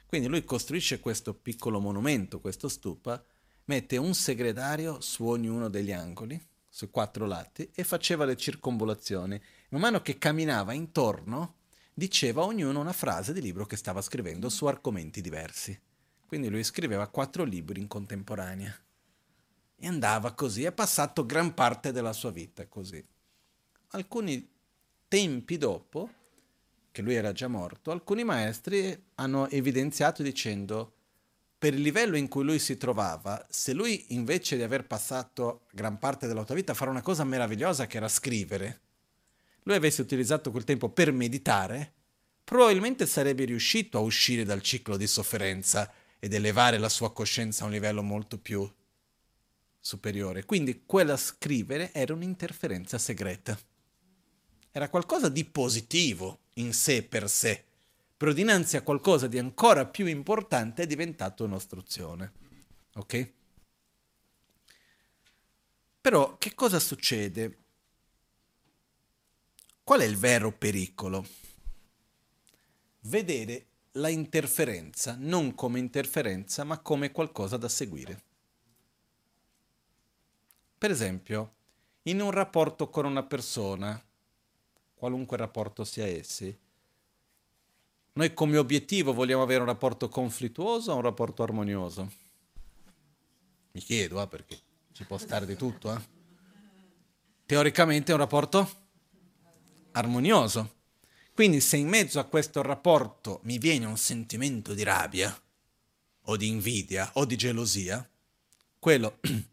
Quindi lui costruisce questo piccolo monumento, questo stupa, mette un segretario su ognuno degli angoli, sui quattro lati, e faceva le circonvolazioni. Man mano che camminava intorno, diceva a ognuno una frase di libro che stava scrivendo su argomenti diversi. Quindi lui scriveva quattro libri in contemporanea. E andava così, è passato gran parte della sua vita così. Alcuni tempi dopo, che lui era già morto, alcuni maestri hanno evidenziato dicendo per il livello in cui lui si trovava, se lui invece di aver passato gran parte della sua vita a fare una cosa meravigliosa che era scrivere, lui avesse utilizzato quel tempo per meditare, probabilmente sarebbe riuscito a uscire dal ciclo di sofferenza ed elevare la sua coscienza a un livello molto più superiore. Quindi quella scrivere era un'interferenza segreta. Era qualcosa di positivo in sé per sé, però dinanzi a qualcosa di ancora più importante è diventato un'ostruzione. Ok? Però che cosa succede? Qual è il vero pericolo? Vedere la interferenza non come interferenza, ma come qualcosa da seguire. Per esempio, in un rapporto con una persona, qualunque rapporto sia essi, noi come obiettivo vogliamo avere un rapporto conflittuoso o un rapporto armonioso? Mi chiedo, eh, perché ci può stare di tutto. Eh? Teoricamente è un rapporto armonioso. Quindi se in mezzo a questo rapporto mi viene un sentimento di rabbia, o di invidia, o di gelosia, quello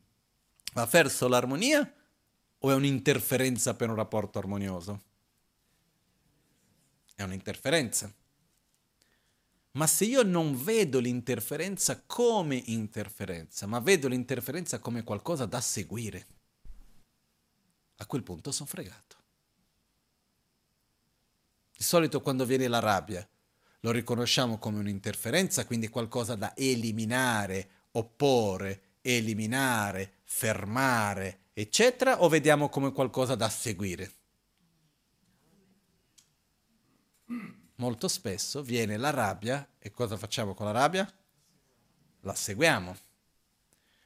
Va verso l'armonia o è un'interferenza per un rapporto armonioso? È un'interferenza. Ma se io non vedo l'interferenza come interferenza, ma vedo l'interferenza come qualcosa da seguire, a quel punto sono fregato. Di solito quando viene la rabbia lo riconosciamo come un'interferenza, quindi qualcosa da eliminare, opporre, eliminare, fermare, eccetera, o vediamo come qualcosa da seguire? Molto spesso viene la rabbia e cosa facciamo con la rabbia? La seguiamo.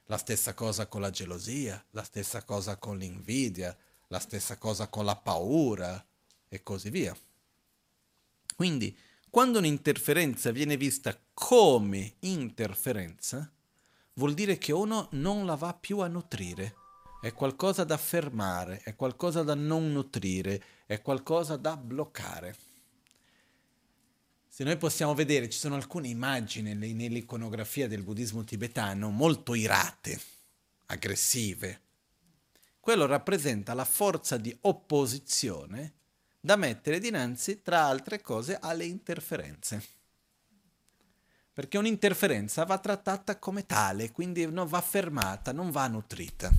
La stessa cosa con la gelosia, la stessa cosa con l'invidia, la stessa cosa con la paura e così via. Quindi, quando un'interferenza viene vista come interferenza, vuol dire che uno non la va più a nutrire. È qualcosa da fermare, è qualcosa da non nutrire, è qualcosa da bloccare. Se noi possiamo vedere, ci sono alcune immagini nell'iconografia del buddismo tibetano molto irate, aggressive. Quello rappresenta la forza di opposizione da mettere dinanzi, tra altre cose, alle interferenze. Perché un'interferenza va trattata come tale, quindi va fermata, non va nutrita.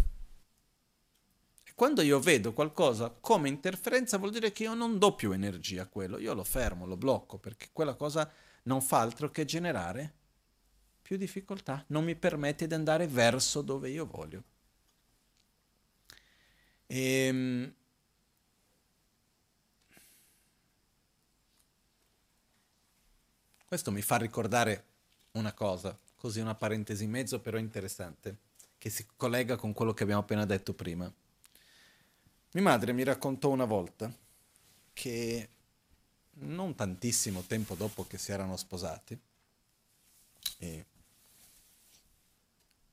Quando io vedo qualcosa come interferenza vuol dire che io non do più energia a quello, io lo fermo, lo blocco, perché quella cosa non fa altro che generare più difficoltà, non mi permette di andare verso dove io voglio. E, ehm, Questo mi fa ricordare una cosa, così una parentesi in mezzo però interessante, che si collega con quello che abbiamo appena detto prima. Mia madre mi raccontò una volta che non tantissimo tempo dopo che si erano sposati,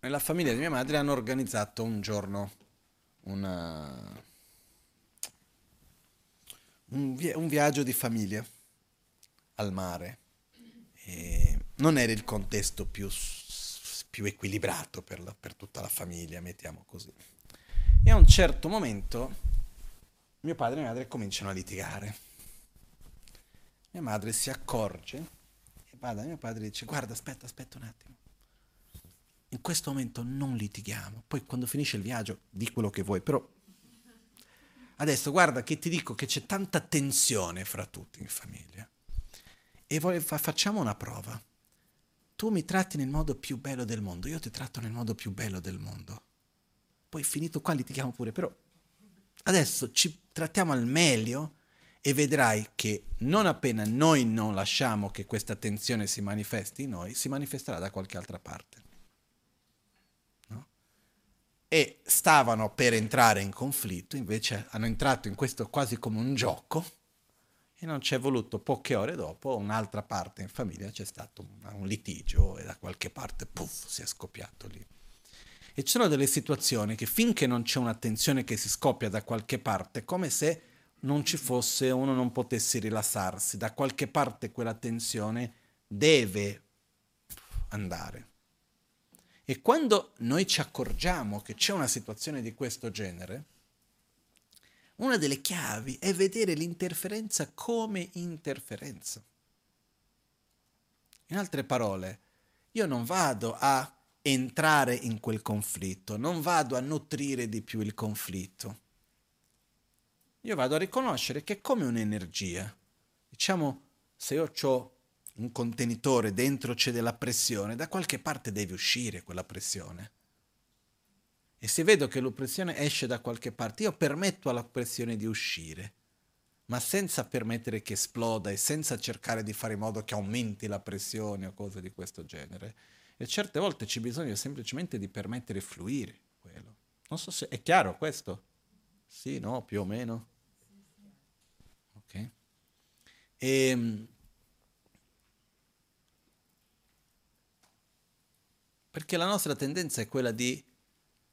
nella famiglia di mia madre hanno organizzato un giorno una, un, vi- un viaggio di famiglia al mare non era il contesto più, più equilibrato per, la, per tutta la famiglia, mettiamo così. E a un certo momento mio padre e mia madre cominciano a litigare. Mia madre si accorge e vada mio padre dice guarda aspetta aspetta un attimo. In questo momento non litighiamo, poi quando finisce il viaggio di quello che vuoi, però adesso guarda che ti dico che c'è tanta tensione fra tutti in famiglia e voi, facciamo una prova. Tu mi tratti nel modo più bello del mondo, io ti tratto nel modo più bello del mondo. Poi finito qua litighiamo pure, però adesso ci trattiamo al meglio e vedrai che non appena noi non lasciamo che questa tensione si manifesti in noi, si manifesterà da qualche altra parte. No? E stavano per entrare in conflitto, invece hanno entrato in questo quasi come un gioco e non ci è voluto poche ore dopo, un'altra parte in famiglia c'è stato un, un litigio e da qualche parte puff, si è scoppiato lì. E sono delle situazioni che finché non c'è una tensione che si scoppia da qualche parte, come se non ci fosse, uno non potesse rilassarsi, da qualche parte quella tensione deve andare. E quando noi ci accorgiamo che c'è una situazione di questo genere, una delle chiavi è vedere l'interferenza come interferenza. In altre parole, io non vado a entrare in quel conflitto, non vado a nutrire di più il conflitto. Io vado a riconoscere che è come un'energia. Diciamo, se io ho un contenitore, dentro c'è della pressione, da qualche parte deve uscire quella pressione. E se vedo che l'oppressione esce da qualche parte, io permetto alla pressione di uscire, ma senza permettere che esploda e senza cercare di fare in modo che aumenti la pressione o cose di questo genere. E certe volte c'è bisogno semplicemente di permettere fluire quello. Non so se è chiaro questo. Sì, no, più o meno. Ok. E, ehm, perché la nostra tendenza è quella di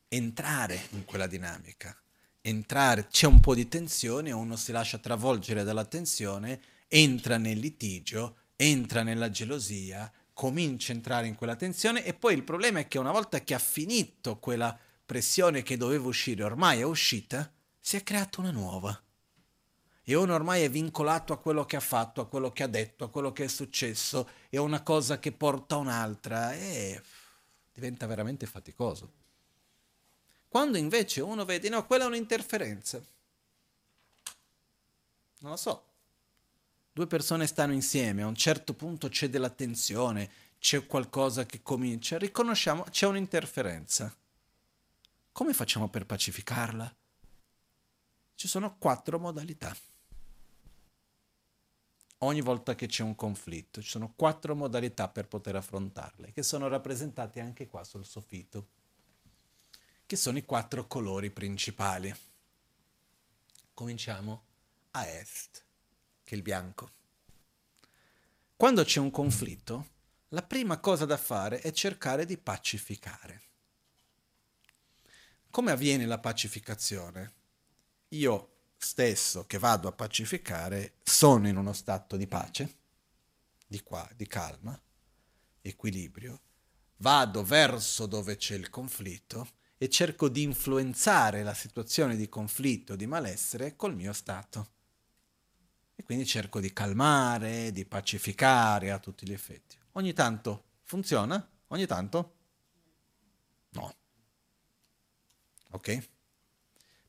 entrare in quella dinamica. Entrare, c'è un po' di tensione, uno si lascia travolgere dalla tensione, entra nel litigio, entra nella gelosia, comincia a entrare in quella tensione e poi il problema è che una volta che ha finito quella pressione che doveva uscire, ormai è uscita, si è creata una nuova. E uno ormai è vincolato a quello che ha fatto, a quello che ha detto, a quello che è successo, e una cosa che porta a un'altra, e diventa veramente faticoso. Quando invece uno vede, no, quella è un'interferenza. Non lo so. Due persone stanno insieme, a un certo punto c'è della tensione, c'è qualcosa che comincia, riconosciamo, c'è un'interferenza. Come facciamo per pacificarla? Ci sono quattro modalità. Ogni volta che c'è un conflitto, ci sono quattro modalità per poter affrontarle, che sono rappresentate anche qua sul soffitto, che sono i quattro colori principali. Cominciamo a est, che il bianco. Quando c'è un conflitto, la prima cosa da fare è cercare di pacificare. Come avviene la pacificazione? Io stesso che vado a pacificare sono in uno stato di pace, di qua, di calma, equilibrio, vado verso dove c'è il conflitto e cerco di influenzare la situazione di conflitto, di malessere col mio stato. E quindi cerco di calmare, di pacificare a tutti gli effetti. Ogni tanto funziona? Ogni tanto? No. Ok?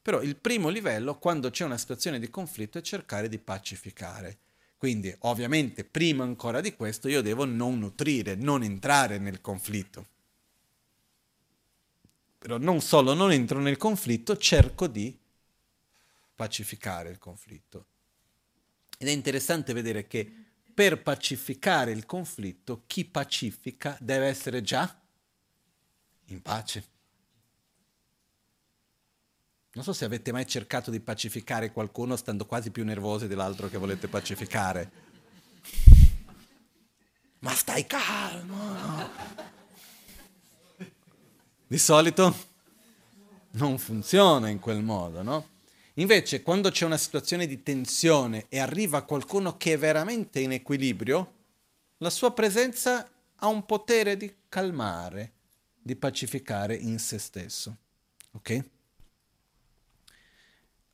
Però il primo livello, quando c'è una situazione di conflitto, è cercare di pacificare. Quindi, ovviamente, prima ancora di questo, io devo non nutrire, non entrare nel conflitto. Però non solo non entro nel conflitto, cerco di pacificare il conflitto. Ed è interessante vedere che per pacificare il conflitto, chi pacifica deve essere già in pace. Non so se avete mai cercato di pacificare qualcuno stando quasi più nervosi dell'altro che volete pacificare. Ma stai calmo! Di solito non funziona in quel modo, no? Invece, quando c'è una situazione di tensione e arriva qualcuno che è veramente in equilibrio, la sua presenza ha un potere di calmare, di pacificare in se stesso. Ok?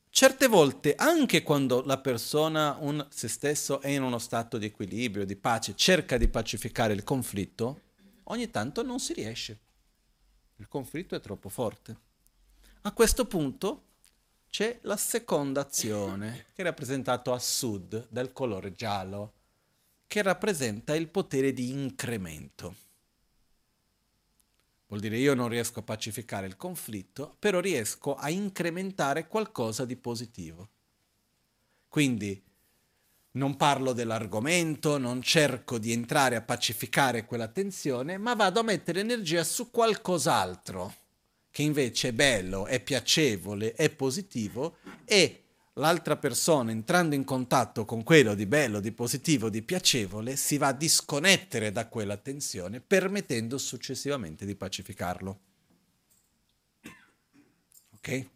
Certe volte, anche quando la persona, un, se stesso, è in uno stato di equilibrio, di pace, cerca di pacificare il conflitto, ogni tanto non si riesce. Il conflitto è troppo forte. A questo punto c'è la seconda azione, che è rappresentata a sud del colore giallo, che rappresenta il potere di incremento. Vuol dire io non riesco a pacificare il conflitto, però riesco a incrementare qualcosa di positivo. Quindi non parlo dell'argomento, non cerco di entrare a pacificare quella tensione, ma vado a mettere energia su qualcos'altro che invece è bello, è piacevole, è positivo e l'altra persona entrando in contatto con quello di bello, di positivo, di piacevole, si va a disconnettere da quella tensione, permettendo successivamente di pacificarlo. Ok?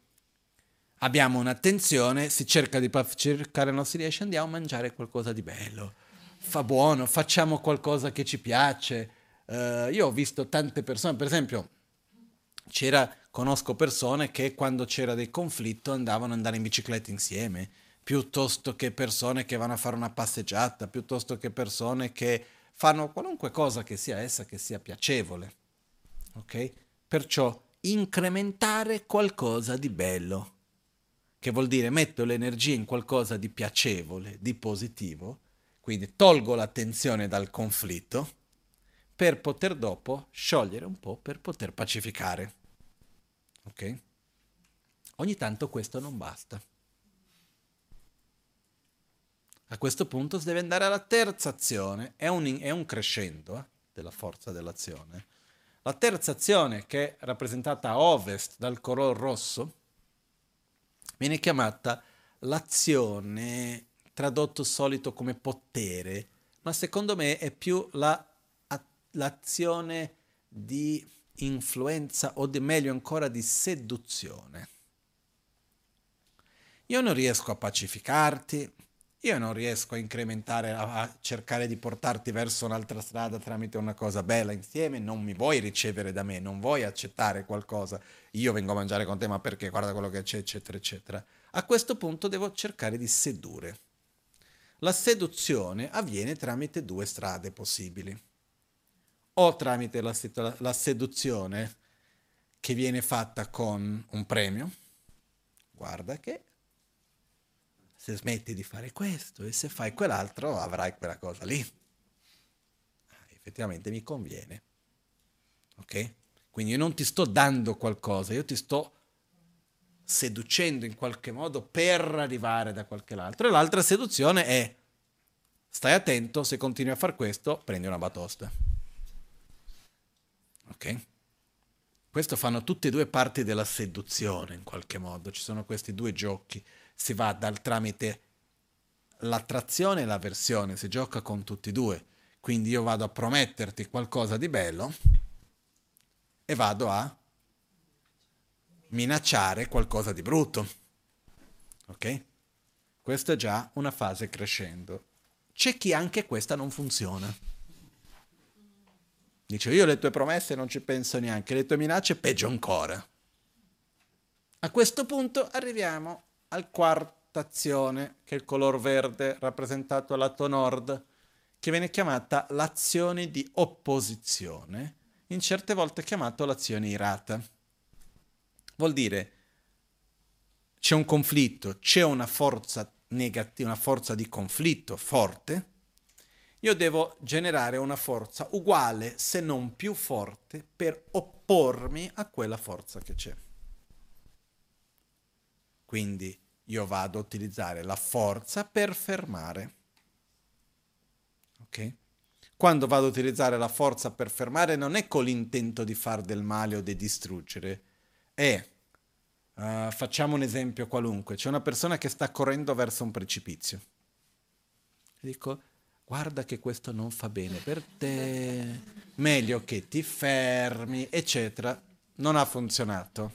Abbiamo una tensione, si cerca di pacificare, non si riesce, andiamo a mangiare qualcosa di bello. Fa buono, facciamo qualcosa che ci piace. Uh, io ho visto tante persone, per esempio, c'era, conosco persone che quando c'era del conflitto andavano ad andare in bicicletta insieme, piuttosto che persone che vanno a fare una passeggiata, piuttosto che persone che fanno qualunque cosa che sia essa che sia piacevole. Ok? Perciò incrementare qualcosa di bello, che vuol dire metto l'energia in qualcosa di piacevole, di positivo, quindi tolgo l'attenzione dal conflitto per poter dopo sciogliere un po' per poter pacificare. Ok? Ogni tanto questo non basta. A questo punto si deve andare alla terza azione, è un, è un crescendo eh, della forza dell'azione. La terza azione, che è rappresentata a ovest dal colore rosso, viene chiamata l'azione, tradotto solito come potere, ma secondo me è più la, l'azione di influenza o di meglio ancora di seduzione. Io non riesco a pacificarti, io non riesco a incrementare, a cercare di portarti verso un'altra strada tramite una cosa bella insieme, non mi vuoi ricevere da me, non vuoi accettare qualcosa, io vengo a mangiare con te ma perché guarda quello che c'è, eccetera, eccetera. A questo punto devo cercare di sedurre. La seduzione avviene tramite due strade possibili o tramite la, la seduzione che viene fatta con un premio. Guarda che se smetti di fare questo e se fai quell'altro avrai quella cosa lì. Ah, effettivamente mi conviene. Ok? Quindi io non ti sto dando qualcosa, io ti sto seducendo in qualche modo per arrivare da qualche altro. E l'altra seduzione è stai attento, se continui a fare questo, prendi una batosta. Ok? Questo fanno tutte e due parti della seduzione in qualche modo, ci sono questi due giochi, si va dal tramite l'attrazione e l'avversione, si gioca con tutti e due. Quindi io vado a prometterti qualcosa di bello e vado a minacciare qualcosa di brutto. Ok? Questa è già una fase crescendo. C'è chi anche questa non funziona. Dice, io le tue promesse non ci penso neanche, le tue minacce peggio ancora. A questo punto arriviamo al quarta azione, che è il color verde rappresentato al lato nord, che viene chiamata l'azione di opposizione in certe volte chiamato l'azione irata. Vuol dire c'è un conflitto, c'è una forza negativa, una forza di conflitto forte, io devo generare una forza uguale, se non più forte, per oppormi a quella forza che c'è. Quindi io vado a utilizzare la forza per fermare. Ok? quando vado ad utilizzare la forza per fermare non è con l'intento di far del male o di distruggere, è, uh, facciamo un esempio qualunque, c'è una persona che sta correndo verso un precipizio. Dico, guarda che questo non fa bene per te, meglio che ti fermi, eccetera. Non ha funzionato.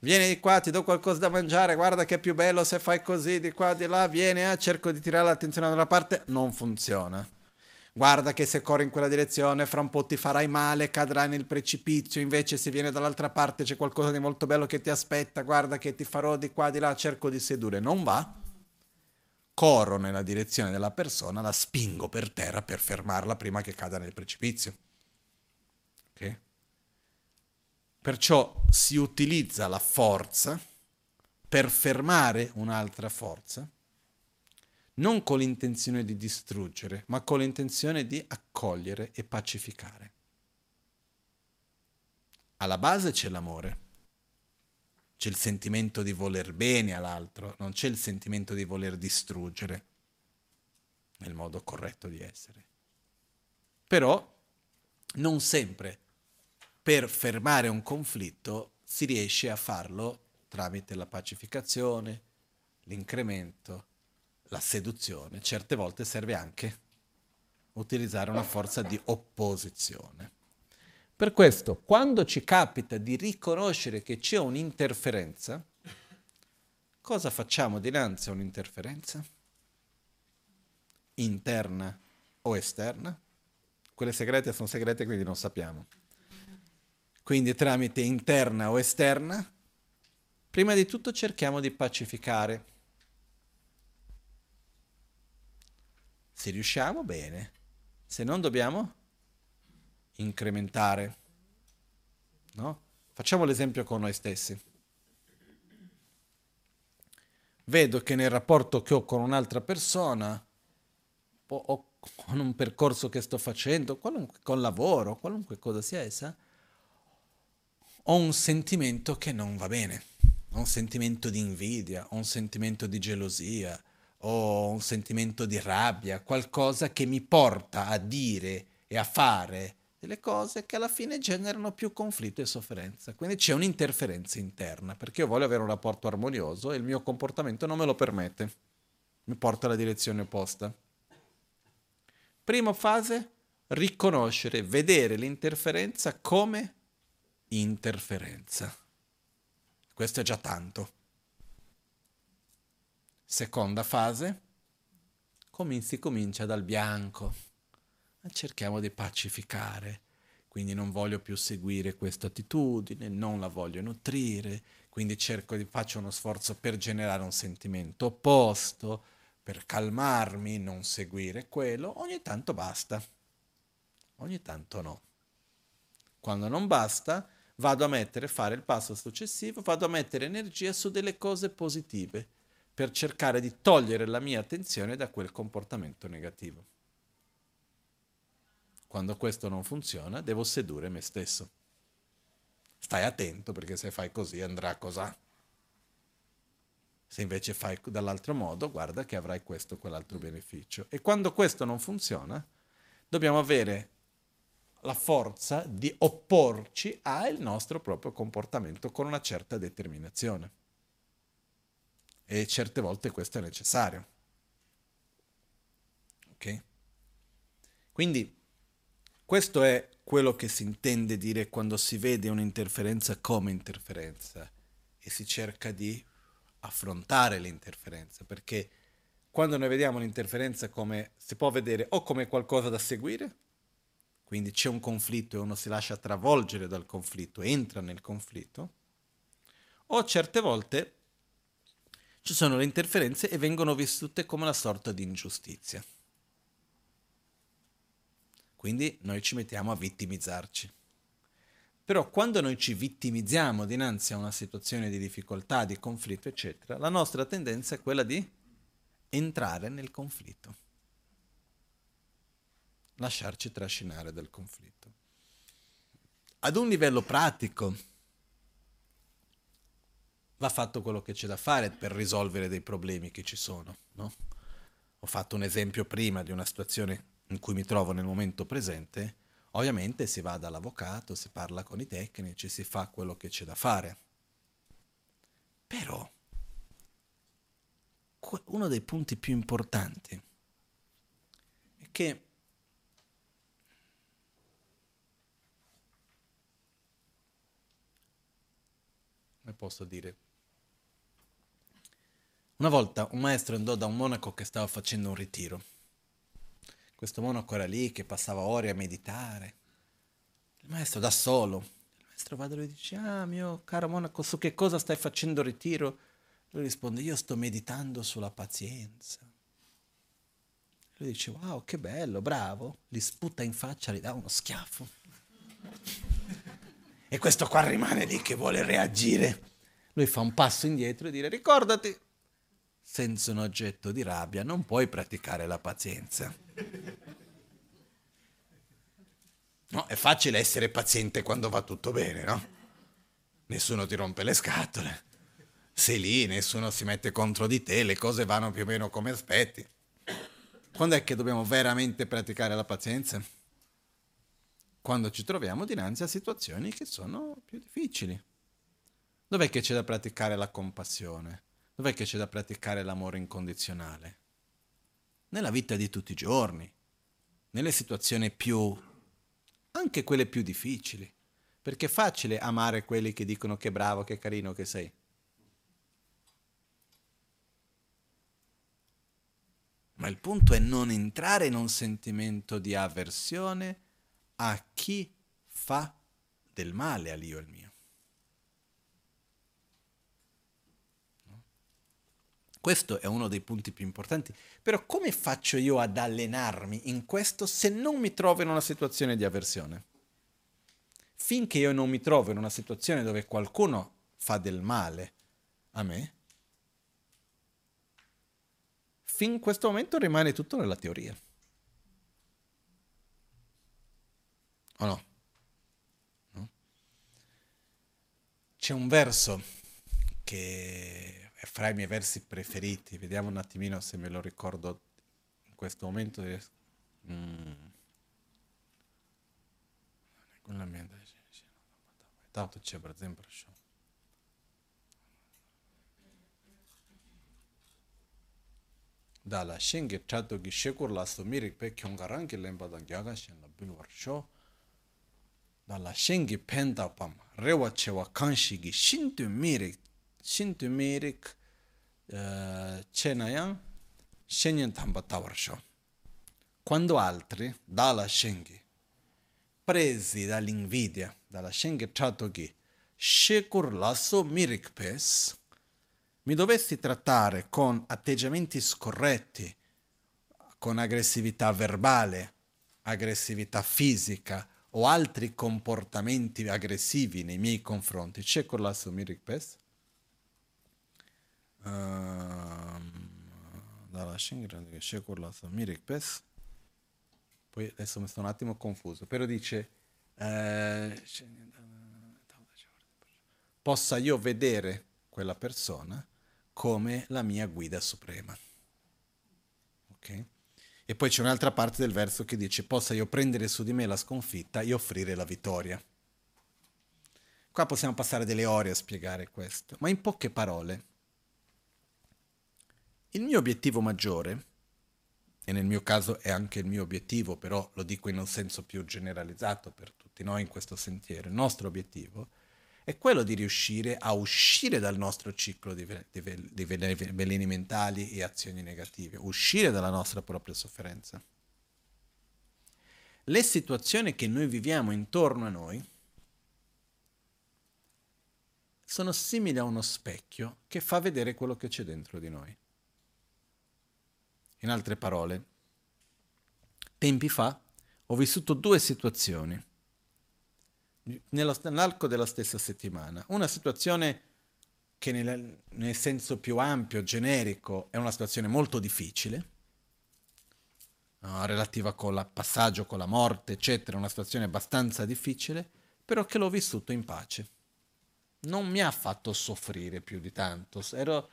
Vieni di qua, ti do qualcosa da mangiare, guarda che è più bello se fai così, di qua, di là, vieni, eh, cerco di tirare l'attenzione da una parte, non funziona. Guarda che se corri in quella direzione fra un po' ti farai male, cadrai nel precipizio, invece se vieni dall'altra parte c'è qualcosa di molto bello che ti aspetta, guarda che ti farò di qua, di là, cerco di sedurre, non va. Corro nella direzione della persona, la spingo per terra per fermarla prima che cada nel precipizio. Ok? Perciò si utilizza la forza per fermare un'altra forza non con l'intenzione di distruggere, ma con l'intenzione di accogliere e pacificare. Alla base c'è l'amore, c'è il sentimento di voler bene all'altro, non c'è il sentimento di voler distruggere nel modo corretto di essere. Però non sempre per fermare un conflitto si riesce a farlo tramite la pacificazione, l'incremento, la seduzione, certe volte serve anche utilizzare una forza di opposizione. Per questo, quando ci capita di riconoscere che c'è un'interferenza, cosa facciamo dinanzi a un'interferenza? Interna o esterna? Quelle segrete sono segrete, quindi non sappiamo. Quindi tramite interna o esterna, prima di tutto cerchiamo di pacificare Se riusciamo, bene. Se non dobbiamo incrementare. No? Facciamo l'esempio con noi stessi. Vedo che nel rapporto che ho con un'altra persona, o con un percorso che sto facendo, con lavoro, qualunque cosa sia essa, ho un sentimento che non va bene. Ho un sentimento di invidia, ho un sentimento di gelosia, o un sentimento di rabbia, qualcosa che mi porta a dire e a fare delle cose che alla fine generano più conflitto e sofferenza. Quindi c'è un'interferenza interna, perché io voglio avere un rapporto armonioso e il mio comportamento non me lo permette, mi porta alla direzione opposta. Prima fase, riconoscere, vedere l'interferenza come interferenza. Questo è già tanto. Seconda fase, si comincia dal bianco. Cerchiamo di pacificare. Quindi non voglio più seguire questa attitudine, non la voglio nutrire, quindi cerco di faccio uno sforzo per generare un sentimento opposto, per calmarmi, non seguire quello, ogni tanto basta. Ogni tanto no. Quando non basta, vado a mettere, fare il passo successivo, vado a mettere energia su delle cose positive per cercare di togliere la mia attenzione da quel comportamento negativo. Quando questo non funziona, devo sedurre me stesso. Stai attento perché se fai così andrà cos'ha. Se invece fai dall'altro modo, guarda che avrai questo o quell'altro beneficio. E quando questo non funziona, dobbiamo avere la forza di opporci al nostro proprio comportamento con una certa determinazione. E certe volte questo è necessario. Ok? Quindi questo è quello che si intende dire quando si vede un'interferenza come interferenza e si cerca di affrontare l'interferenza, perché quando noi vediamo l'interferenza come si può vedere o come qualcosa da seguire, quindi c'è un conflitto e uno si lascia travolgere dal conflitto, entra nel conflitto, o certe volte ci sono le interferenze e vengono vissute come una sorta di ingiustizia. Quindi noi ci mettiamo a vittimizzarci. Però quando noi ci vittimizziamo dinanzi a una situazione di difficoltà, di conflitto, eccetera, la nostra tendenza è quella di entrare nel conflitto lasciarci trascinare dal conflitto. Ad un livello pratico va fatto quello che c'è da fare per risolvere dei problemi che ci sono. No? Ho fatto un esempio prima di una situazione in cui mi trovo nel momento presente. Ovviamente si va dall'avvocato, si parla con i tecnici, si fa quello che c'è da fare. Però uno dei punti più importanti è che come posso dire? Una volta un maestro andò da un monaco che stava facendo un ritiro. Questo monaco era lì che passava ore a meditare. Il maestro da solo. Il maestro va da lui e dice, ah mio caro monaco, su che cosa stai facendo ritiro? Lui risponde, io sto meditando sulla pazienza. Lui dice, wow, che bello, bravo. Gli sputa in faccia, gli dà uno schiaffo. E questo qua rimane lì che vuole reagire. Lui fa un passo indietro e dire ricordati, senza un oggetto di rabbia non puoi praticare la pazienza. No, è facile essere paziente quando va tutto bene, no? Nessuno ti rompe le scatole. Sei lì, nessuno si mette contro di te, le cose vanno più o meno come aspetti. Quando è che dobbiamo veramente praticare la pazienza? quando ci troviamo dinanzi a situazioni che sono più difficili. Dov'è che c'è da praticare la compassione? Dov'è che c'è da praticare l'amore incondizionale? Nella vita di tutti i giorni, nelle situazioni più, anche quelle più difficili, perché è facile amare quelli che dicono che bravo, che carino che sei. Ma il punto è non entrare in un sentimento di avversione a chi fa del male all'io e al mio. Questo è uno dei punti più importanti. Però come faccio io ad allenarmi in questo se non mi trovo in una situazione di avversione? Finché io non mi trovo in una situazione dove qualcuno fa del male a me, fin questo momento rimane tutto nella teoria. O no? no? C'è un verso che è fra i miei versi preferiti, vediamo un attimino se me lo ricordo in questo momento. Mm. Tanto c'è per esempio. dala shingi chato gi shekur la so mirik pe kyongarang ki lemba dan gyaga shen la bilwar sho dāla shēngi pēndā pām rewa chewa kāngshī gi shintu mīrik, shintu mīrik uh, chena yang shenyan tamba tawar sho. Quando altri, dalla shēngi, presi dall'invidia, dalla shēngi chato gi shekur lasso mirik pes, mi dovessi trattare con atteggiamenti scorretti, con aggressività verbale, aggressività fisica, o altri comportamenti aggressivi nei miei confronti, c'è con la Sumirik Pes? Dalla Shingra che Shekurlato Mirik Pes poi adesso mi sto un attimo confuso però dice eh, possa io vedere quella persona come la mia guida suprema. Ok? E poi c'è un'altra parte del verso che dice possa io prendere su di me la sconfitta e offrire la vittoria. Qua possiamo passare delle ore a spiegare questo, ma in poche parole. Il mio obiettivo maggiore, e nel mio caso è anche il mio obiettivo, però lo dico in un senso più generalizzato per tutti noi in questo sentiero, il nostro obiettivo è quello di riuscire a uscire dal nostro ciclo di, veleni mentali e azioni negative, uscire dalla nostra propria sofferenza. Le situazioni che noi viviamo intorno a noi, sono simili a uno specchio che fa vedere quello che c'è dentro di noi. In altre parole, tempi fa ho vissuto due situazioni nell'arco della stessa settimana. Una situazione che nel, nel, senso più ampio, generico, è una situazione molto difficile, no, relativa con il passaggio, con la morte, eccetera, una situazione abbastanza difficile, però che l'ho vissuto in pace non mi ha fatto soffrire più di tanto. Ero,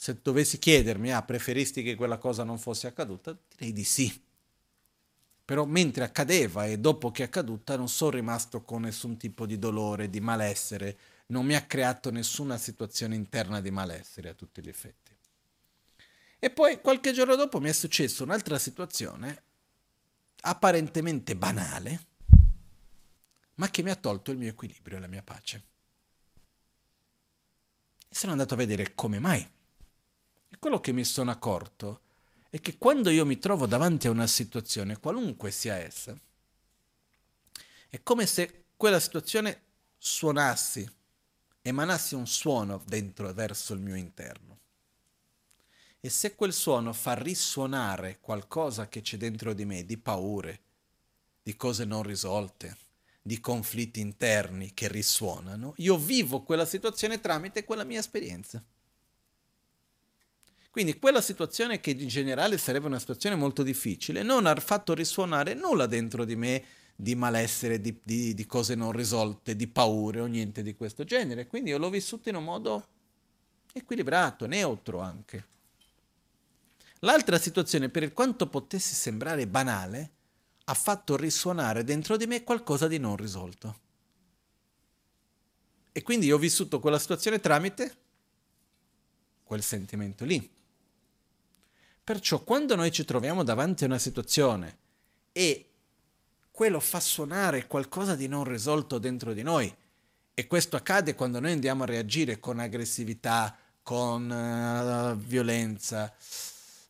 se dovessi chiedermi, ah, preferisti che quella cosa non fosse accaduta, direi di sì. Però mentre accadeva e dopo che è accaduta non sono rimasto con nessun tipo di dolore, di malessere, non mi ha creato nessuna situazione interna di malessere a tutti gli effetti. E poi qualche giorno dopo mi è successa un'altra situazione apparentemente banale, ma che mi ha tolto il mio equilibrio e la mia pace. E sono andato a vedere come mai. Quello che mi sono accorto è che quando io mi trovo davanti a una situazione, qualunque sia essa, è come se quella situazione suonassi, emanassi un suono dentro verso il mio interno. E se quel suono fa risuonare qualcosa che c'è dentro di me, di paure, di cose non risolte, di conflitti interni che risuonano, io vivo quella situazione tramite quella mia esperienza. Quindi quella situazione che in generale sarebbe una situazione molto difficile non ha fatto risuonare nulla dentro di me di malessere, di, di, di cose non risolte, di paure o niente di questo genere. Quindi io l'ho vissuto in un modo equilibrato, neutro anche. L'altra situazione, per quanto potesse sembrare banale, ha fatto risuonare dentro di me qualcosa di non risolto. E quindi ho vissuto quella situazione tramite quel sentimento lì. Perciò quando noi ci troviamo davanti a una situazione e quello fa suonare qualcosa di non risolto dentro di noi, e questo accade quando noi andiamo a reagire con aggressività, con uh, violenza,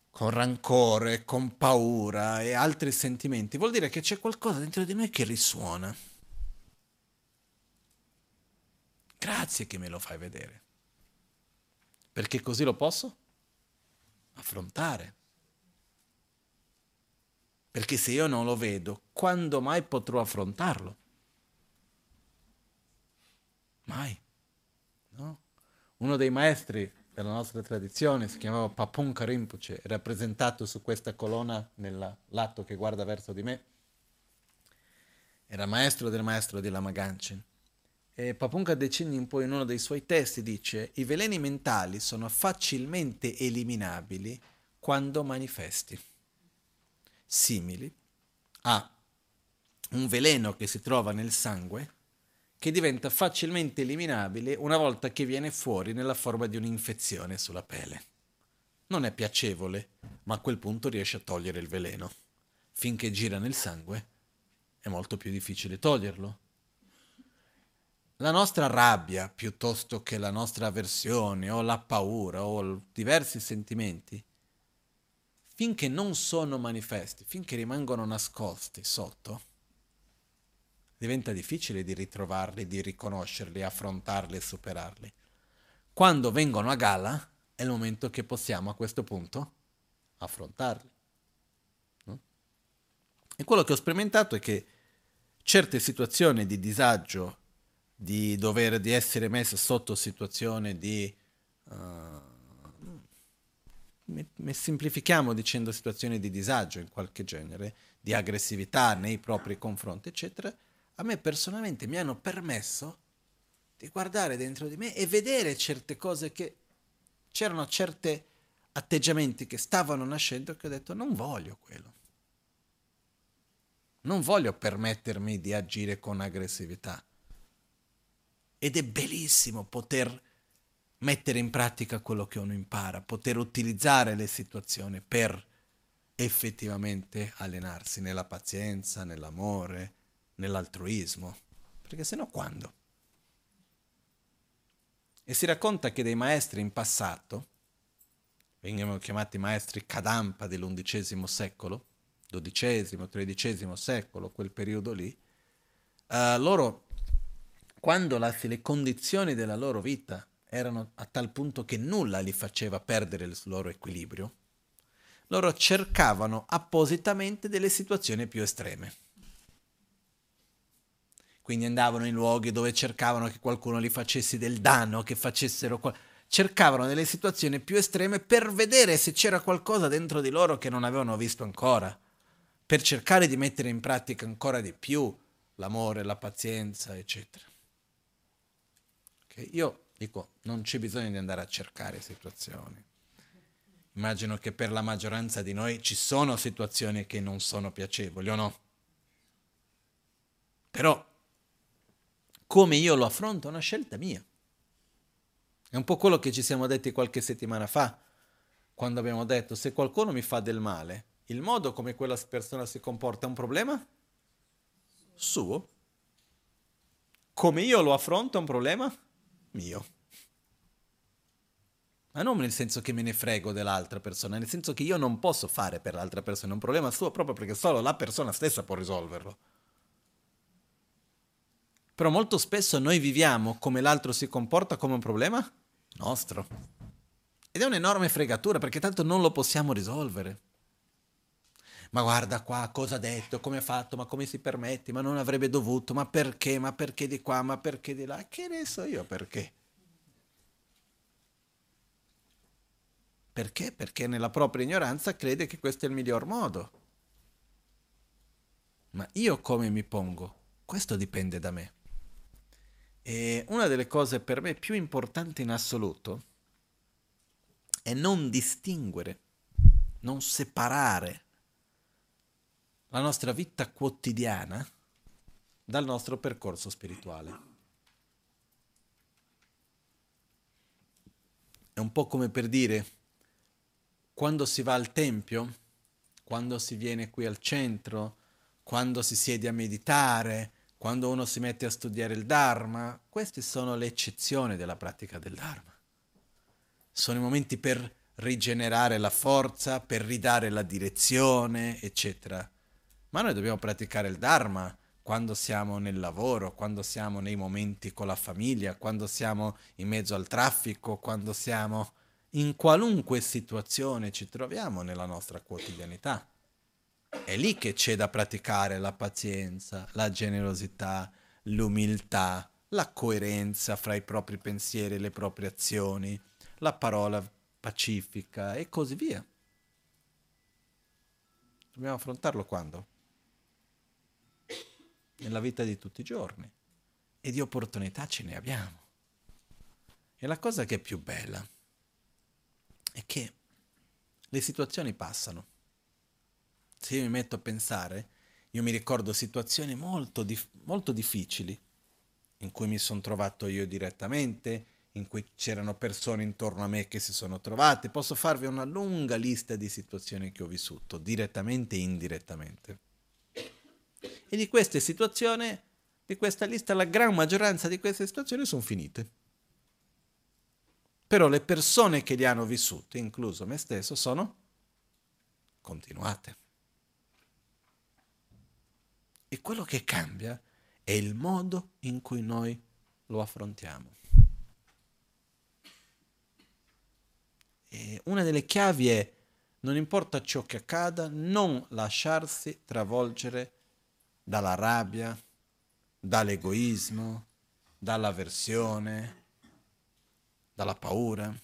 con rancore, con paura e altri sentimenti, vuol dire che c'è qualcosa dentro di noi che risuona. Grazie che me lo fai vedere, perché così lo posso affrontare. Perché se io non lo vedo, quando mai potrò affrontarlo? Mai. No? Uno dei maestri della nostra tradizione, si chiamava Papunka Rinpoche, rappresentato su questa colonna nel lato che guarda verso di me. Era maestro del maestro di Lama Ganchen. E Papunka Decinin poi in uno dei suoi testi dice i veleni mentali sono facilmente eliminabili quando manifesti, simili a un veleno che si trova nel sangue che diventa facilmente eliminabile una volta che viene fuori nella forma di un'infezione sulla pelle. Non è piacevole, ma a quel punto riesce a togliere il veleno. Finché gira nel sangue è molto più difficile toglierlo. La nostra rabbia, piuttosto che la nostra avversione o la paura o diversi sentimenti, finché non sono manifesti, finché rimangono nascosti sotto, diventa difficile di ritrovarli, di riconoscerli, affrontarli e superarli. Quando vengono a galla è il momento che possiamo a questo punto affrontarli. No? E quello che ho sperimentato è che certe situazioni di disagio, di dover di essere messe sotto situazione di uh, semplifichiamo dicendo situazioni di disagio in qualche genere, di aggressività nei propri confronti, eccetera, a me personalmente mi hanno permesso di guardare dentro di me e vedere certe cose che c'erano certi atteggiamenti che stavano nascendo che ho detto non voglio quello. Non voglio permettermi di agire con aggressività. Ed è bellissimo poter mettere in pratica quello che uno impara, poter utilizzare le situazioni per effettivamente allenarsi nella pazienza, nell'amore, nell'altruismo. Perché se no quando? E si racconta che dei maestri in passato, venivano chiamati maestri Kadampa dell'undicesimo secolo, XII, XIII secolo, quel periodo lì, uh, loro, quando la, le condizioni della loro vita erano a tal punto che nulla li faceva perdere il loro equilibrio, loro cercavano appositamente delle situazioni più estreme. Quindi andavano in luoghi dove cercavano che qualcuno li facesse del danno, che facessero... Qual- cercavano delle situazioni più estreme per vedere se c'era qualcosa dentro di loro che non avevano visto ancora per cercare di mettere in pratica ancora di più l'amore, la pazienza, eccetera. Io dico, non c'è bisogno di andare a cercare situazioni. Immagino che per la maggioranza di noi ci sono situazioni che non sono piacevoli o no. Però come io lo affronto è una scelta mia. È un po' quello che ci siamo detti qualche settimana fa, quando abbiamo detto se qualcuno mi fa del male, il modo come quella persona si comporta è un problema suo. Come io lo affronto è un problema mio. Ma non nel senso che me ne frego dell'altra persona, nel senso che io non posso fare per l'altra persona, un problema suo proprio perché solo la persona stessa può risolverlo. Però molto spesso noi viviamo come l'altro si comporta come un problema nostro. Ed è un'enorme fregatura perché tanto non lo possiamo risolvere ma guarda qua cosa ha detto, come ha fatto, ma come si permette, ma non avrebbe dovuto, ma perché, ma perché di qua, ma perché di là, che ne so io perché. Perché? Perché nella propria ignoranza crede che questo è il miglior modo. Ma io come mi pongo? Questo dipende da me. E una delle cose per me più importanti in assoluto è non distinguere, non separare la nostra vita quotidiana dal nostro percorso spirituale. È un po' come per dire, quando si va al Tempio, quando si viene qui al centro, quando si siede a meditare, quando uno si mette a studiare il Dharma, queste sono le eccezioni della pratica del Dharma. Sono i momenti per rigenerare la forza, per ridare la direzione, eccetera. Ma noi dobbiamo praticare il Dharma quando siamo nel lavoro, quando siamo nei momenti con la famiglia, quando siamo in mezzo al traffico, quando siamo in qualunque situazione ci troviamo nella nostra quotidianità. È lì che c'è da praticare la pazienza, la generosità, l'umiltà, la coerenza fra i propri pensieri e le proprie azioni, la parola pacifica e così via. Dobbiamo affrontarlo quando? Nella vita di tutti i giorni e di opportunità ce ne abbiamo. E la cosa che è più bella è che le situazioni passano. Se io mi metto a pensare, io mi ricordo situazioni molto, dif- molto difficili in cui mi sono trovato io direttamente, in cui c'erano persone intorno a me che si sono trovate. Posso farvi una lunga lista di situazioni che ho vissuto, direttamente e indirettamente. E di queste situazioni, di questa lista, la gran maggioranza di queste situazioni sono finite. Però le persone che li hanno vissute, incluso me stesso, sono continuate. E quello che cambia è il modo in cui noi lo affrontiamo. Una delle chiavi è, non importa ciò che accada, non lasciarsi travolgere dalla rabbia, dall'egoismo, dall'avversione, dalla paura.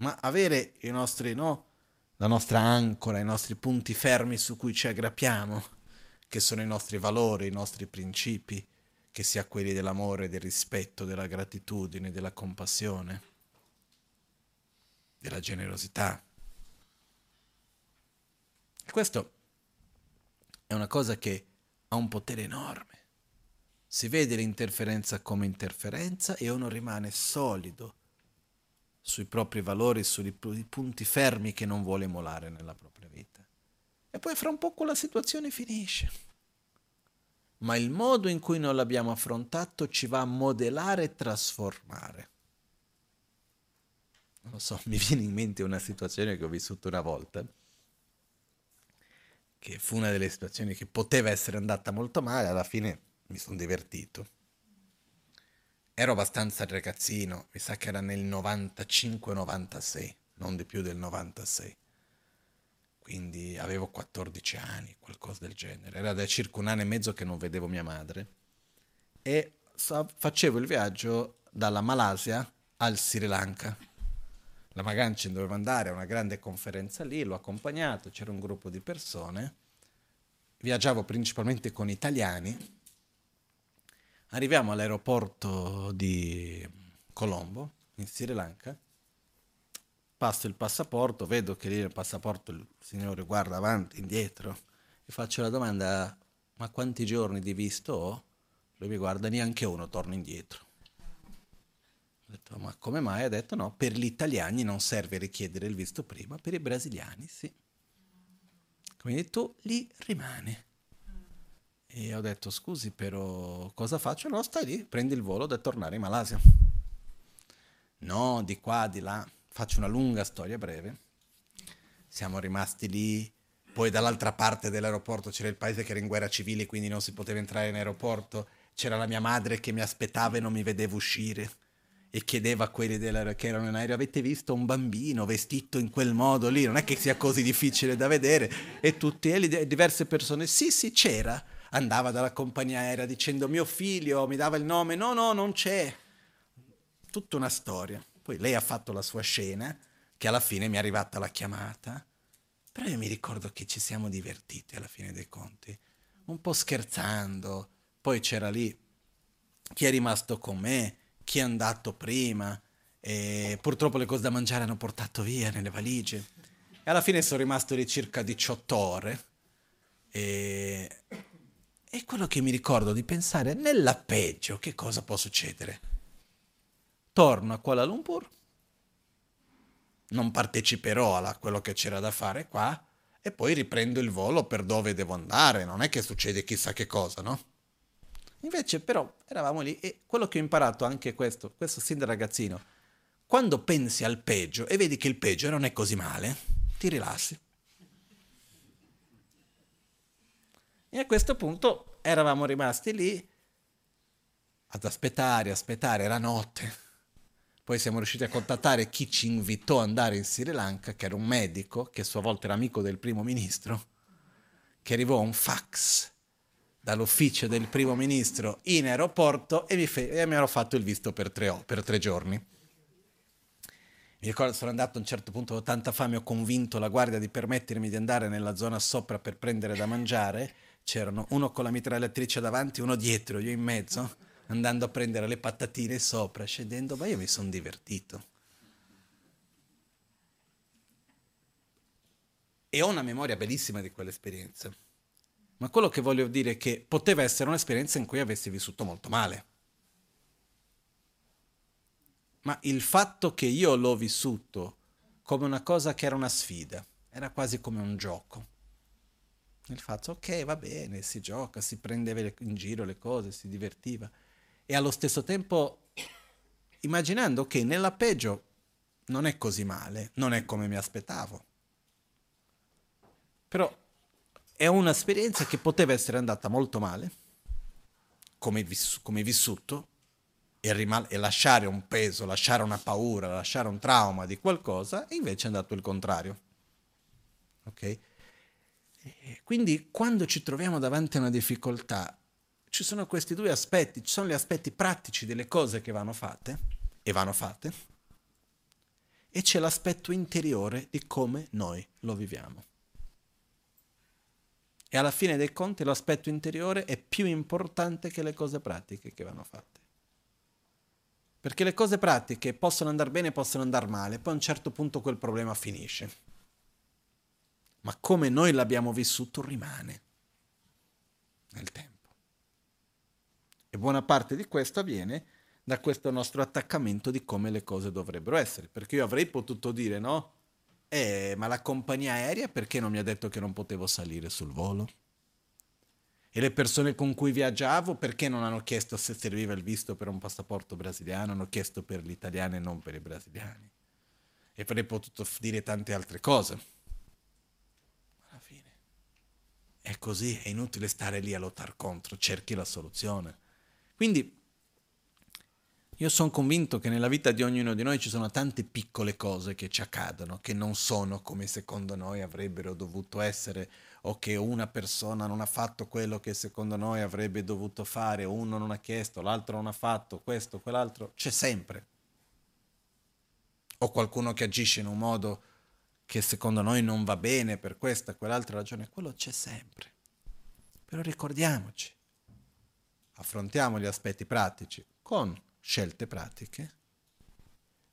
ma avere i nostri, no? La nostra ancora, i nostri punti fermi su cui ci aggrappiamo, che sono i nostri valori, i nostri principi, che sia quelli dell'amore, del rispetto, della gratitudine, della compassione, della generosità. E questo è una cosa che ha un potere enorme. Si vede l'interferenza come interferenza e uno rimane solido sui propri valori, sui punti fermi che non vuole molare nella propria vita. E poi fra un po' la situazione finisce ma il modo in cui noi l'abbiamo affrontato ci va a modellare e trasformare. Non lo so, mi viene in mente una situazione che ho vissuto una volta, che fu una delle situazioni che poteva essere andata molto male, alla fine mi sono divertito. Ero abbastanza ragazzino, mi sa che era nel 95-96, non di più del 96 quindi avevo 14 anni, qualcosa del genere. Era da circa un anno e mezzo che non vedevo mia madre e facevo il viaggio dalla Malasia al Sri Lanka. La Magancin doveva andare a una grande conferenza lì, l'ho accompagnato, c'era un gruppo di persone, viaggiavo principalmente con italiani. Arriviamo all'aeroporto di Colombo, in Sri Lanka, passo il passaporto, vedo che lì nel passaporto il signore guarda avanti, indietro e faccio la domanda, ma quanti giorni di visto ho? Lui mi guarda, neanche uno, torno indietro. Ho detto, ma come mai? Ha detto, no, per gli italiani non serve richiedere il visto prima, per i brasiliani sì. Quindi tu lì rimani. E ho detto, scusi, però cosa faccio? No, stai lì, prendi il volo da tornare in Malasia. No, di qua, di là faccio una lunga storia breve. Siamo rimasti lì, poi dall'altra parte dell'aeroporto c'era il paese che era in guerra civile, quindi non si poteva entrare in aeroporto. C'era la mia madre che mi aspettava e non mi vedeva uscire e chiedeva a quelli che erano in aereo avete visto un bambino vestito in quel modo lì? Non è che sia così difficile da vedere. E tutte e diverse persone. Sì sì c'era. Andava dalla compagnia aerea dicendo mio figlio mi dava il nome. No no non c'è. Tutta una storia. Poi lei ha fatto la sua scena, che alla fine mi è arrivata la chiamata. Però io mi ricordo che ci siamo divertiti alla fine dei conti, un po' scherzando. Poi c'era lì chi è rimasto con me, chi è andato prima. E purtroppo le cose da mangiare hanno portato via nelle valigie. E alla fine sono rimasto lì circa 18 ore. E, e quello che mi ricordo di pensare, nella peggio, che cosa può succedere? torno a Kuala Lumpur, non parteciperò a quello che c'era da fare qua e poi riprendo il volo per dove devo andare, non è che succede chissà che cosa, no? Invece però eravamo lì e quello che ho imparato anche questo, questo sin da ragazzino, quando pensi al peggio e vedi che il peggio non è così male, ti rilassi. E a questo punto eravamo rimasti lì ad aspettare, aspettare, era notte poi siamo riusciti a contattare chi ci invitò ad andare in Sri Lanka, che era un medico, che a sua volta era amico del primo ministro, che arrivò un fax dall'ufficio del primo ministro in aeroporto e mi, fe- e mi ero fatto il visto per tre, per tre giorni. Mi ricordo, sono andato a un certo punto, ho tanta fame, ho convinto la guardia di permettermi di andare nella zona sopra per prendere da mangiare. C'erano uno con la mitragliatrice davanti, uno dietro, io in mezzo andando a prendere le patatine sopra, scendendo, ma io mi sono divertito. E ho una memoria bellissima di quell'esperienza. Ma quello che voglio dire è che poteva essere un'esperienza in cui avessi vissuto molto male. Ma il fatto che io l'ho vissuto come una cosa che era una sfida, era quasi come un gioco. Il fatto, ok, va bene, si gioca, si prendeva in giro le cose, si divertiva e allo stesso tempo immaginando che nella peggio non è così male, non è come mi aspettavo. Però è un'esperienza che poteva essere andata molto male, come, viss- come vissuto, e, rimal- e lasciare un peso, lasciare una paura, lasciare un trauma di qualcosa, e invece è andato il contrario. Ok? quindi quando ci troviamo davanti a una difficoltà, ci sono questi due aspetti, ci sono gli aspetti pratici delle cose che vanno fatte e vanno fatte e c'è l'aspetto interiore di come noi lo viviamo. E alla fine dei conti l'aspetto interiore è più importante che le cose pratiche che vanno fatte. Perché le cose pratiche possono andare bene, possono andare male, poi a un certo punto quel problema finisce. Ma come noi l'abbiamo vissuto rimane nel tempo. E buona parte di questo avviene da questo nostro attaccamento di come le cose dovrebbero essere. Perché io avrei potuto dire, no? Eh, ma la compagnia aerea perché non mi ha detto che non potevo salire sul volo? E le persone con cui viaggiavo perché non hanno chiesto se serviva il visto per un passaporto brasiliano, hanno chiesto per gli italiani e non per i brasiliani. E avrei potuto dire tante altre cose. Alla fine è così, è inutile stare lì a lottare contro, cerchi la soluzione. Quindi io sono convinto che nella vita di ognuno di noi ci sono tante piccole cose che ci accadono, che non sono come secondo noi avrebbero dovuto essere, o che una persona non ha fatto quello che secondo noi avrebbe dovuto fare, uno non ha chiesto, l'altro non ha fatto, questo, quell'altro, c'è sempre. O qualcuno che agisce in un modo che secondo noi non va bene per questa, quell'altra ragione, quello c'è sempre. Però ricordiamoci, affrontiamo gli aspetti pratici con scelte pratiche,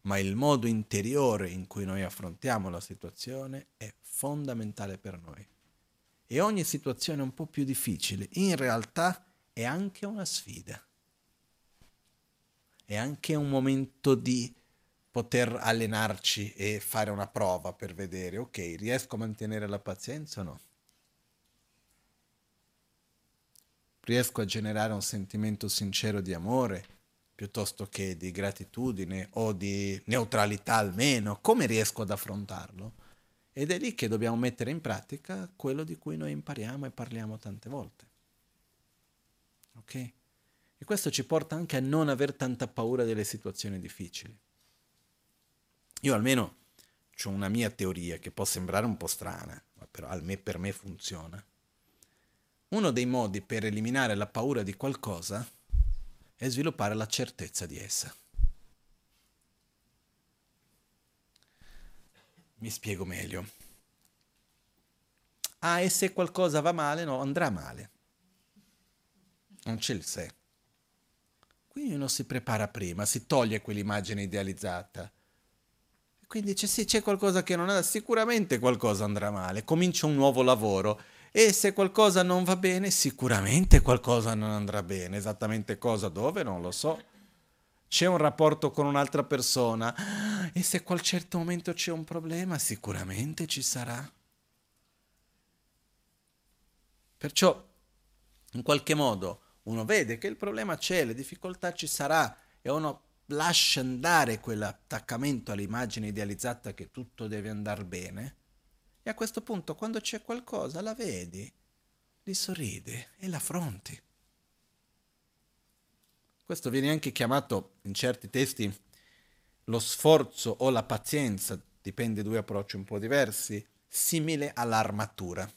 ma il modo interiore in cui noi affrontiamo la situazione è fondamentale per noi. E ogni situazione un po' più difficile in realtà è anche una sfida. È anche un momento di poter allenarci e fare una prova per vedere, ok, riesco a mantenere la pazienza o no? Riesco a generare un sentimento sincero di amore piuttosto che di gratitudine o di neutralità almeno, come riesco ad affrontarlo? Ed è lì che dobbiamo mettere in pratica quello di cui noi impariamo e parliamo tante volte. Ok? E questo ci porta anche a non aver tanta paura delle situazioni difficili. Io almeno ho una mia teoria che può sembrare un po' strana, ma però almeno per me funziona. Uno dei modi per eliminare la paura di qualcosa e sviluppare la certezza di essa. Mi spiego meglio. Ah, e se qualcosa va male? No, andrà male. Non c'è il se. Quindi uno si prepara prima, si toglie quell'immagine idealizzata. Quindi dice sì, c'è qualcosa che non andrà, sicuramente qualcosa andrà male, comincia un nuovo lavoro e se qualcosa non va bene, sicuramente qualcosa non andrà bene. Esattamente cosa, dove, non lo so. C'è un rapporto con un'altra persona e se a quel certo momento c'è un problema, sicuramente ci sarà. Perciò, in qualche modo, uno vede che il problema c'è, le difficoltà ci sarà e uno lascia andare quell'attaccamento all'immagine idealizzata che tutto deve andare bene e a questo punto, quando c'è qualcosa, la vedi, gli sorridi e l'affronti. Questo viene anche chiamato in certi testi lo sforzo o la pazienza, dipende due approcci un po' diversi, simile all'armatura.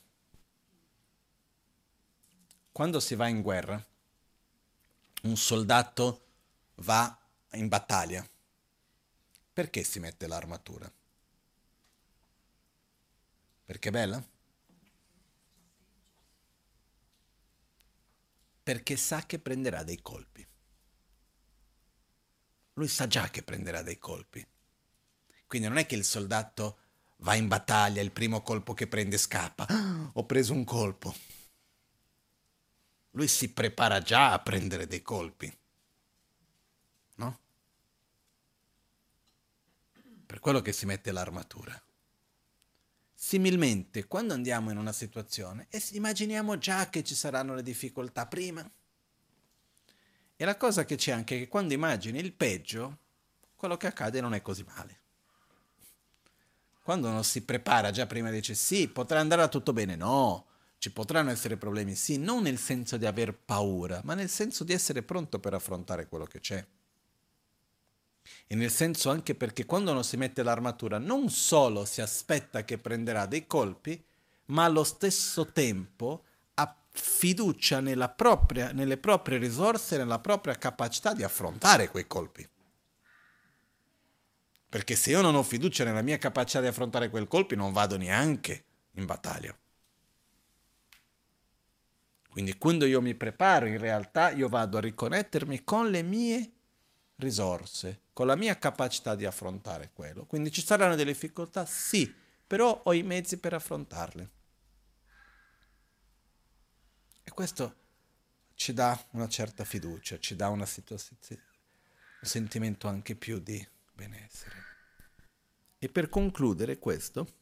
Quando si va in guerra, un soldato va in battaglia. Perché si mette l'armatura? Perché è bella? Perché sa che prenderà dei colpi. Lui sa già che prenderà dei colpi. Quindi non è che il soldato va in battaglia, il primo colpo che prende scappa. Ah, ho preso un colpo. Lui si prepara già a prendere dei colpi. No? Per quello che si mette l'armatura. Similmente, quando andiamo in una situazione, immaginiamo già che ci saranno le difficoltà prima. E la cosa che c'è anche è che quando immagini il peggio, quello che accade non è così male. Quando uno si prepara già prima dice sì, potrà andare tutto bene, no, ci potranno essere problemi, sì, non nel senso di aver paura, ma nel senso di essere pronto per affrontare quello che c'è e nel senso anche perché quando uno si mette l'armatura non solo si aspetta che prenderà dei colpi, ma allo stesso tempo ha fiducia propria, nelle proprie risorse, nella propria capacità di affrontare quei colpi. Perché se io non ho fiducia nella mia capacità di affrontare quel colpo, non vado neanche in battaglia. Quindi quando io mi preparo, in realtà io vado a riconnettermi con le mie risorse, con la mia capacità di affrontare quello. Quindi ci saranno delle difficoltà? Sì, però ho i mezzi per affrontarle. E questo ci dà una certa fiducia, ci dà un sentimento anche più di benessere. E per concludere questo,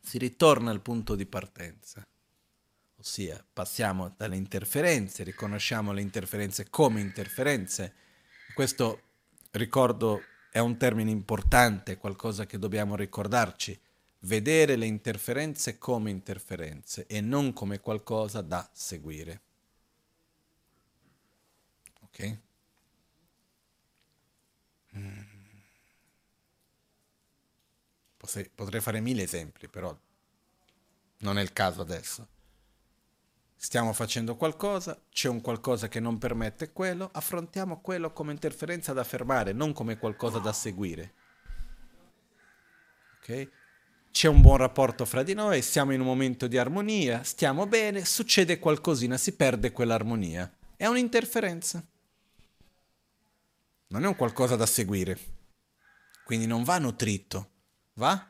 si ritorna al punto di partenza, ossia passiamo dalle interferenze, riconosciamo le interferenze come interferenze. Questo ricordo è un termine importante, qualcosa che dobbiamo ricordarci, vedere le interferenze come interferenze e non come qualcosa da seguire. Ok? Mm. Potrei fare mille esempi, però non è il caso adesso. Stiamo facendo qualcosa, c'è un qualcosa che non permette quello, affrontiamo quello come interferenza da fermare, non come qualcosa da seguire. Ok? C'è un buon rapporto fra di noi, siamo in un momento di armonia, stiamo bene, succede qualcosina, si perde quell'armonia. È un'interferenza. Non è un qualcosa da seguire. Quindi non va nutrito va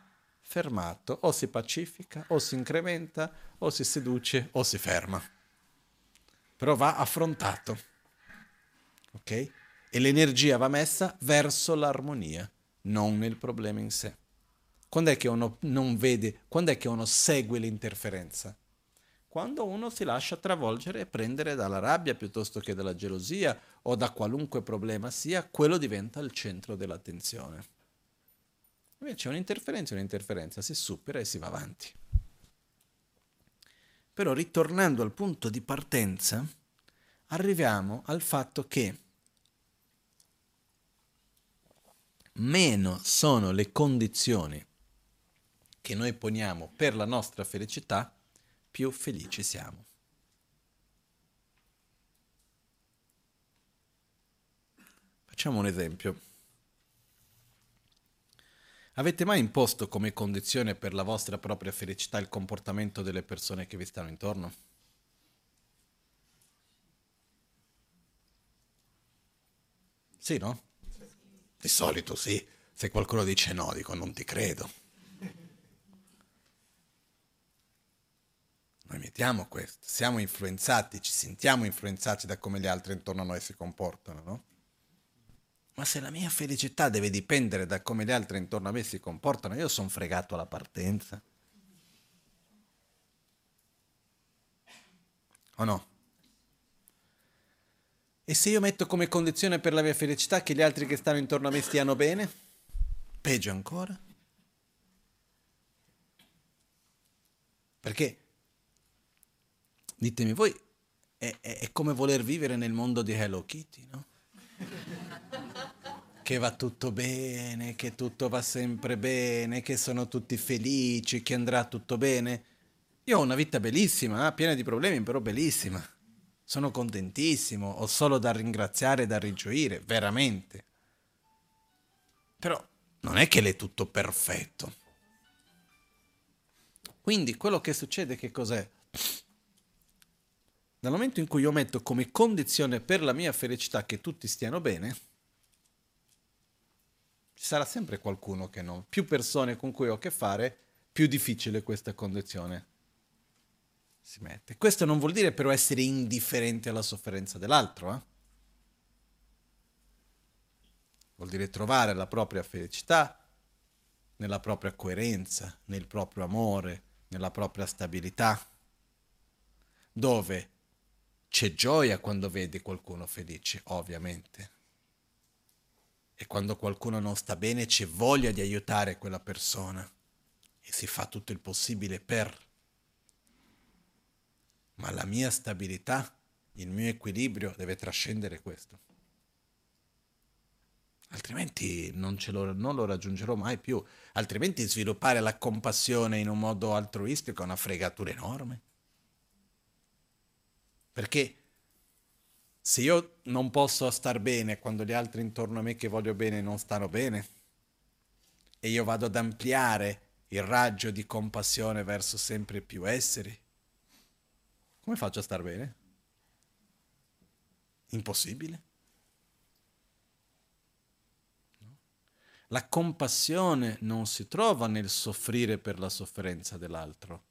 fermato, o si pacifica, o si incrementa, o si seduce, o si ferma. Però va affrontato. Ok? E l'energia va messa verso l'armonia, non nel problema in sé. Quando è che uno non vede, quando è che uno segue l'interferenza? Quando uno si lascia travolgere e prendere dalla rabbia piuttosto che dalla gelosia o da qualunque problema sia, quello diventa il centro dell'attenzione. Invece un'interferenza è un'interferenza, si supera e si va avanti. Però ritornando al punto di partenza, arriviamo al fatto che meno sono le condizioni che noi poniamo per la nostra felicità, più felici siamo. Facciamo un esempio. Avete mai imposto come condizione per la vostra propria felicità il comportamento delle persone che vi stanno intorno? Sì, no? Di solito sì. Se qualcuno dice no, dico non ti credo. Noi mettiamo questo, siamo influenzati, ci sentiamo influenzati da come gli altri intorno a noi si comportano, no? Ma se la mia felicità deve dipendere da come gli altri intorno a me si comportano, io sono fregato alla partenza. O no? E se io metto come condizione per la mia felicità che gli altri che stanno intorno a me stiano bene? Peggio ancora. Perché, ditemi voi, è, è, è come voler vivere nel mondo di Hello Kitty, no? Che va tutto bene, che tutto va sempre bene, che sono tutti felici, che andrà tutto bene. Io ho una vita bellissima, eh, piena di problemi, però bellissima. Sono contentissimo, ho solo da ringraziare e da rigioire, veramente. Però non è che l'è tutto perfetto. Quindi quello che succede che cos'è? Nel momento in cui io metto come condizione per la mia felicità che tutti stiano bene, ci sarà sempre qualcuno che non. Più persone con cui ho a che fare, più difficile questa condizione si mette. Questo non vuol dire però essere indifferenti alla sofferenza dell'altro, eh? Vuol dire trovare la propria felicità nella propria coerenza, nel proprio amore, nella propria stabilità, dove c'è gioia quando vedi qualcuno felice, ovviamente, e quando qualcuno non sta bene c'è voglia di aiutare quella persona e si fa tutto il possibile per. Ma la mia stabilità, il mio equilibrio deve trascendere questo. Altrimenti non, lo, non lo raggiungerò mai più. Altrimenti sviluppare la compassione in un modo altruistico è una fregatura enorme. Perché se io non posso star bene quando gli altri intorno a me che voglio bene non stanno bene, e io vado ad ampliare il raggio di compassione verso sempre più esseri, come faccio a star bene? Impossibile. La compassione non si trova nel soffrire per la sofferenza dell'altro.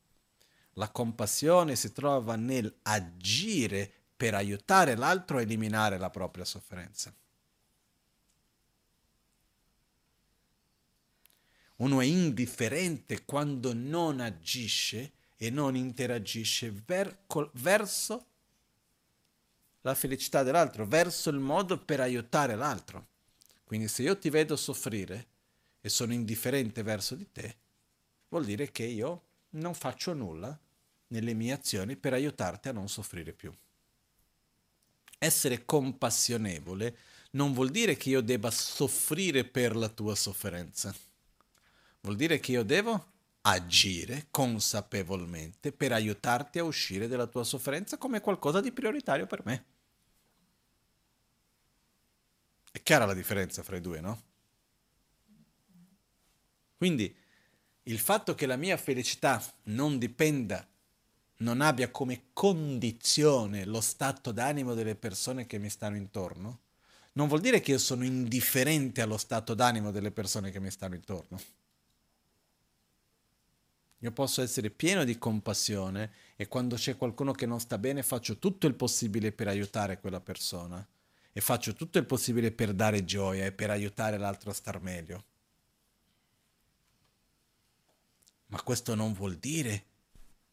La compassione si trova nel agire per aiutare l'altro a eliminare la propria sofferenza. Uno è indifferente quando non agisce e non interagisce ver- col- verso la felicità dell'altro, verso il modo per aiutare l'altro. Quindi se io ti vedo soffrire e sono indifferente verso di te, vuol dire che io non faccio nulla nelle mie azioni per aiutarti a non soffrire più. Essere compassionevole non vuol dire che io debba soffrire per la tua sofferenza. Vuol dire che io devo agire consapevolmente per aiutarti a uscire dalla tua sofferenza come qualcosa di prioritario per me. È chiara la differenza fra i due, no? Quindi il fatto che la mia felicità non dipenda, non abbia come condizione lo stato d'animo delle persone che mi stanno intorno, non vuol dire che io sono indifferente allo stato d'animo delle persone che mi stanno intorno. Io posso essere pieno di compassione e quando c'è qualcuno che non sta bene faccio tutto il possibile per aiutare quella persona e faccio tutto il possibile per dare gioia e per aiutare l'altro a star meglio. Ma questo non vuol dire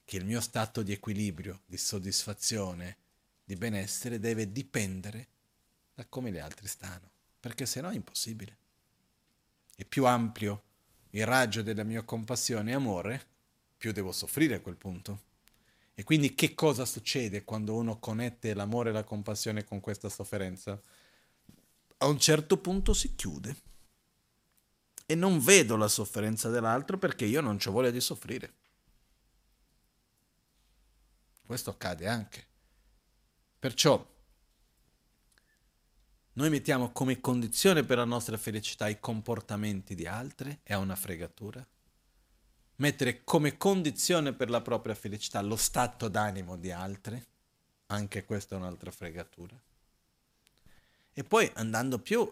che il mio stato di equilibrio, di soddisfazione, di benessere deve dipendere da come gli altri stanno, perché sennò è impossibile. E più ampio il raggio della mia compassione e amore, più devo soffrire a quel punto. E quindi che cosa succede quando uno connette l'amore e la compassione con questa sofferenza? A un certo punto si chiude e non vedo la sofferenza dell'altro perché io non ho voglia di soffrire. Questo accade anche. Perciò noi mettiamo come condizione per la nostra felicità i comportamenti di altri, è una fregatura mettere come condizione per la propria felicità lo stato d'animo di altri, anche questa è un'altra fregatura. E poi andando più,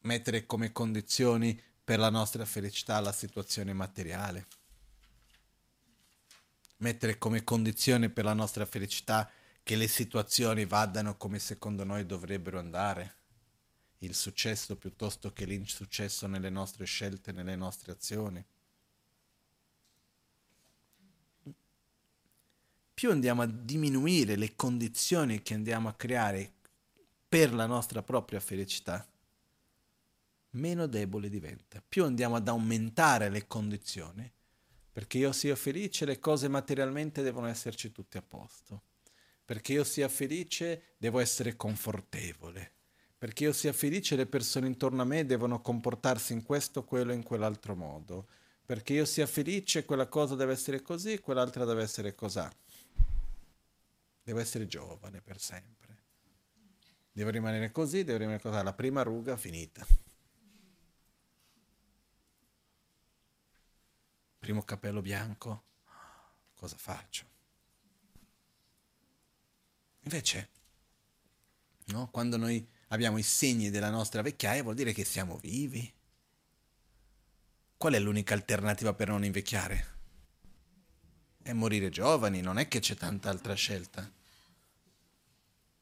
mettere come condizioni per la nostra felicità la situazione materiale. Mettere come condizione per la nostra felicità che le situazioni vadano come secondo noi dovrebbero andare. Il successo piuttosto che l'insuccesso nelle nostre scelte, nelle nostre azioni più andiamo a diminuire le condizioni che andiamo a creare per la nostra propria felicità, meno debole diventa. Più andiamo ad aumentare le condizioni, perché io sia felice le cose materialmente devono esserci tutte a posto. Perché io sia felice devo essere confortevole. Perché io sia felice le persone intorno a me devono comportarsi in questo, quello e in quell'altro modo. Perché io sia felice quella cosa deve essere così, quell'altra deve essere così. Devo essere giovane per sempre. Devo rimanere così, devo rimanere così. La prima ruga finita. Primo capello bianco, cosa faccio? Invece, no? quando noi abbiamo i segni della nostra vecchiaia vuol dire che siamo vivi. Qual è l'unica alternativa per non invecchiare? è morire giovani, non è che c'è tanta altra scelta.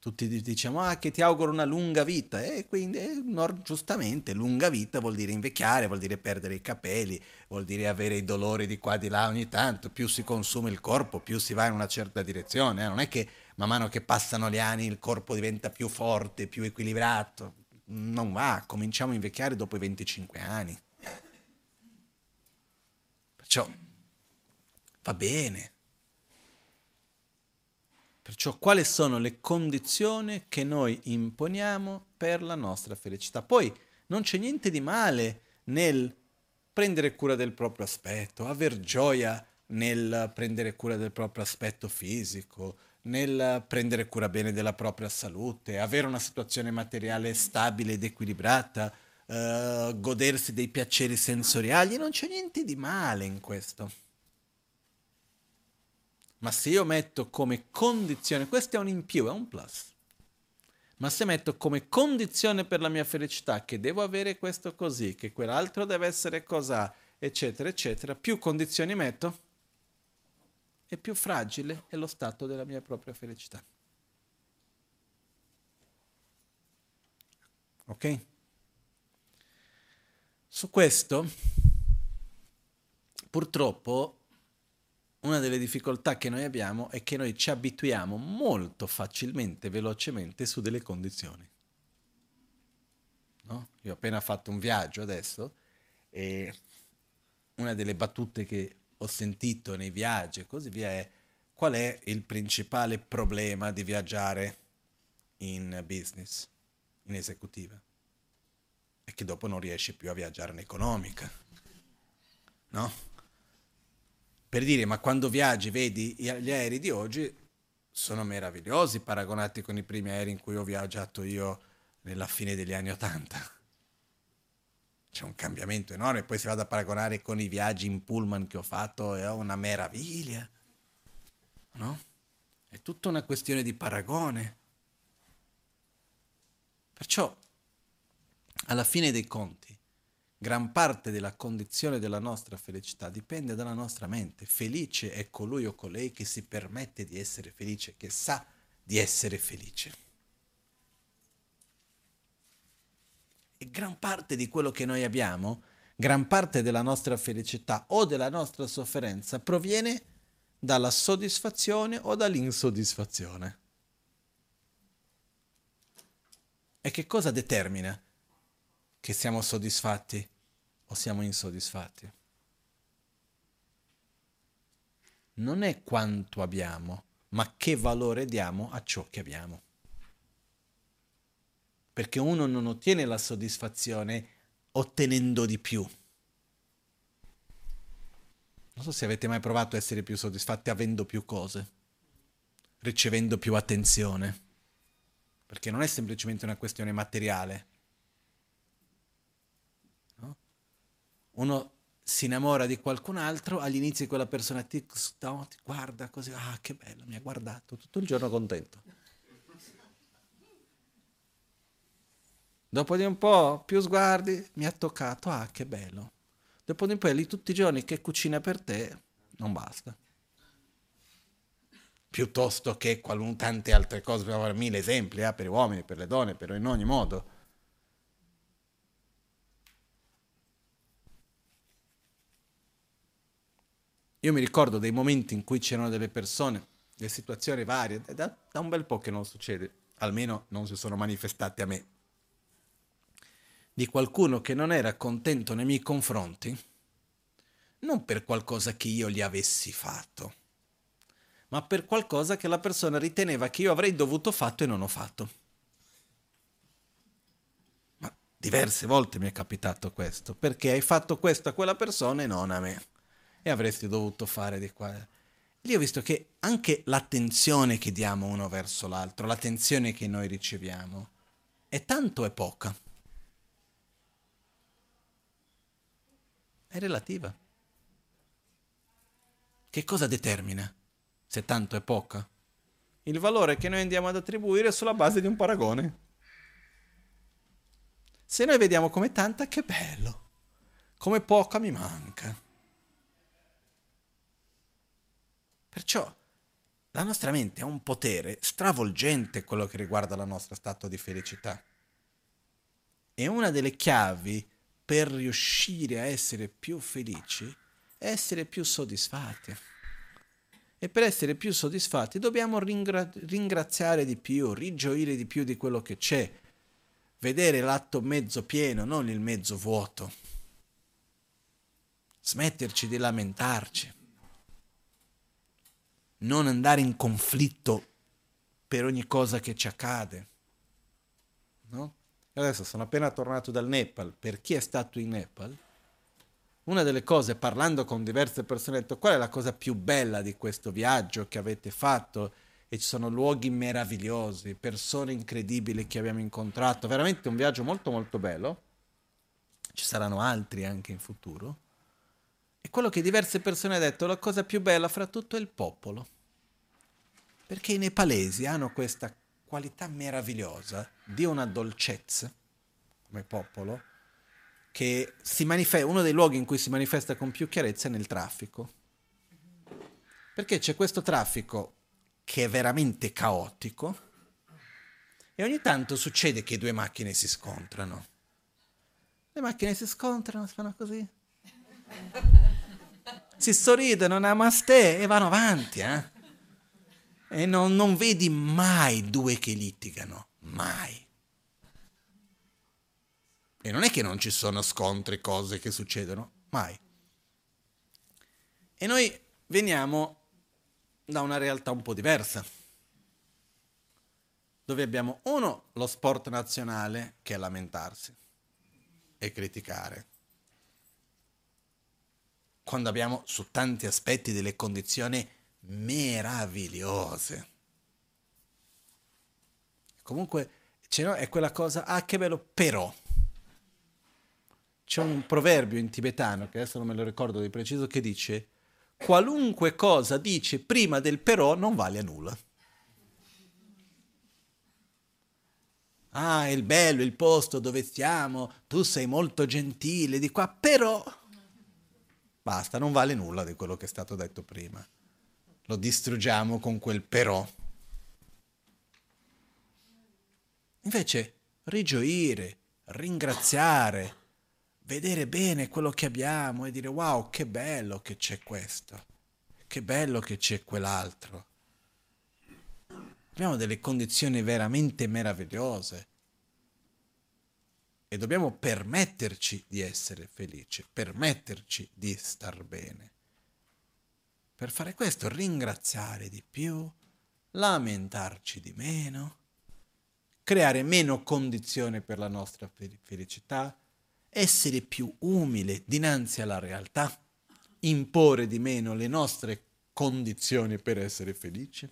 Tutti diciamo, ah, che ti auguro una lunga vita, e quindi eh, no, giustamente lunga vita vuol dire invecchiare, vuol dire perdere i capelli, vuol dire avere i dolori di qua di là ogni tanto, più si consuma il corpo, più si va in una certa direzione, eh? non è che man mano che passano gli anni il corpo diventa più forte, più equilibrato, non va, cominciamo a invecchiare dopo i 25 anni. Perciò va bene. Perciò quali sono le condizioni che noi imponiamo per la nostra felicità? Poi non c'è niente di male nel prendere cura del proprio aspetto, aver gioia nel prendere cura del proprio aspetto fisico, nel prendere cura bene della propria salute, avere una situazione materiale stabile ed equilibrata, uh, godersi dei piaceri sensoriali, non c'è niente di male in questo. Ma se io metto come condizione, questo è un in più, è un plus. Ma se metto come condizione per la mia felicità che devo avere questo così, che quell'altro deve essere cos'ha, eccetera, eccetera, più condizioni metto, e più fragile è lo stato della mia propria felicità. Ok? Su questo, purtroppo, una delle difficoltà che noi abbiamo è che noi ci abituiamo molto facilmente, velocemente su delle condizioni. No? Io ho appena fatto un viaggio adesso e una delle battute che ho sentito nei viaggi e così via è qual è il principale problema di viaggiare in business, in esecutiva? È che dopo non riesci più a viaggiare in economica. No? Per dire, ma quando viaggi vedi gli aerei di oggi sono meravigliosi paragonati con i primi aerei in cui ho viaggiato io nella fine degli anni Ottanta. C'è un cambiamento enorme, poi si vada a paragonare con i viaggi in pullman che ho fatto, è una meraviglia. No? È tutta una questione di paragone. Perciò, alla fine dei conti, Gran parte della condizione della nostra felicità dipende dalla nostra mente. Felice è colui o colei che si permette di essere felice, che sa di essere felice. E gran parte di quello che noi abbiamo, gran parte della nostra felicità o della nostra sofferenza proviene dalla soddisfazione o dall'insoddisfazione. E che cosa determina che siamo soddisfatti o siamo insoddisfatti. Non è quanto abbiamo, ma che valore diamo a ciò che abbiamo. Perché uno non ottiene la soddisfazione ottenendo di più. Non so se avete mai provato a essere più soddisfatti avendo più cose, ricevendo più attenzione, perché non è semplicemente una questione materiale, uno si innamora di qualcun altro, all'inizio quella persona ti, ti guarda così, ah che bello, mi ha guardato, tutto il giorno contento. Dopo di un po' più sguardi, mi ha toccato, ah che bello. Dopo di un po' lì tutti i giorni che cucina per te, non basta. Piuttosto che qualun, tante altre cose, per avere mille esempi, eh, per gli uomini, per le donne, per in ogni modo Io mi ricordo dei momenti in cui c'erano delle persone, delle situazioni varie, da, da un bel po' che non succede, almeno non si sono manifestate a me, di qualcuno che non era contento nei miei confronti, non per qualcosa che io gli avessi fatto, ma per qualcosa che la persona riteneva che io avrei dovuto fatto e non ho fatto. Ma diverse volte mi è capitato questo, perché hai fatto questo a quella persona e non a me e avresti dovuto fare di qua. Lì ho visto che anche l'attenzione che diamo uno verso l'altro, l'attenzione che noi riceviamo, è tanto e poca. È relativa. Che cosa determina se tanto è poca? Il valore che noi andiamo ad attribuire sulla base di un paragone. Se noi vediamo come tanta, che bello. Come poca mi manca. Perciò la nostra mente ha un potere stravolgente quello che riguarda il nostro stato di felicità. E una delle chiavi per riuscire a essere più felici è essere più soddisfatti. E per essere più soddisfatti dobbiamo ringra- ringraziare di più, rigioire di più di quello che c'è, vedere l'atto mezzo pieno, non il mezzo vuoto. Smetterci di lamentarci non andare in conflitto per ogni cosa che ci accade. No? Adesso sono appena tornato dal Nepal. Per chi è stato in Nepal, una delle cose, parlando con diverse persone, ho detto qual è la cosa più bella di questo viaggio che avete fatto? E ci sono luoghi meravigliosi, persone incredibili che abbiamo incontrato, veramente un viaggio molto molto bello. ci saranno altri anche in futuro, quello che diverse persone hanno detto, la cosa più bella fra tutto è il popolo. Perché i nepalesi hanno questa qualità meravigliosa di una dolcezza come popolo che si manifesta, uno dei luoghi in cui si manifesta con più chiarezza è nel traffico. Perché c'è questo traffico che è veramente caotico e ogni tanto succede che due macchine si scontrano. Le macchine si scontrano, si fanno così. Si sorridono, namaste e vanno avanti. Eh? E non, non vedi mai due che litigano, mai. E non è che non ci sono scontri, cose che succedono, mai. E noi veniamo da una realtà un po' diversa, dove abbiamo uno, lo sport nazionale, che è lamentarsi e criticare. Quando abbiamo su tanti aspetti delle condizioni meravigliose. Comunque è quella cosa, ah che bello, però. C'è un proverbio in tibetano, che adesso non me lo ricordo di preciso, che dice, qualunque cosa dice prima del però non vale a nulla. ah, il bello il posto dove stiamo, tu sei molto gentile di qua, però basta, non vale nulla di quello che è stato detto prima. Lo distruggiamo con quel però. Invece rigioire, ringraziare, vedere bene quello che abbiamo e dire wow, che bello che c'è questo, che bello che c'è quell'altro. Abbiamo delle condizioni veramente meravigliose e dobbiamo permetterci di essere felici, permetterci di star bene. Per fare questo ringraziare di più, lamentarci di meno, creare meno condizioni per la nostra felicità, essere più umile dinanzi alla realtà, imporre di meno le nostre condizioni per essere felici.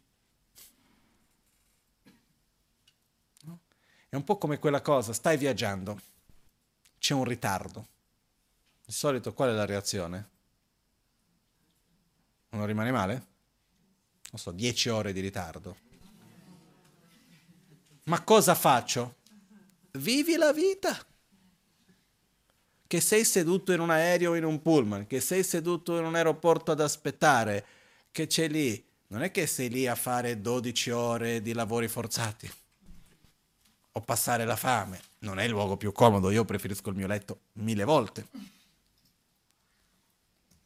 È un po' come quella cosa, stai viaggiando, c'è un ritardo. Di solito qual è la reazione? Non rimane male? Non so, 10 ore di ritardo. Ma cosa faccio? Vivi la vita. Che sei seduto in un aereo o in un pullman, che sei seduto in un aeroporto ad aspettare, che c'è lì. Non è che sei lì a fare 12 ore di lavori forzati o passare la fame. Non è il luogo più comodo, io preferisco il mio letto mille volte.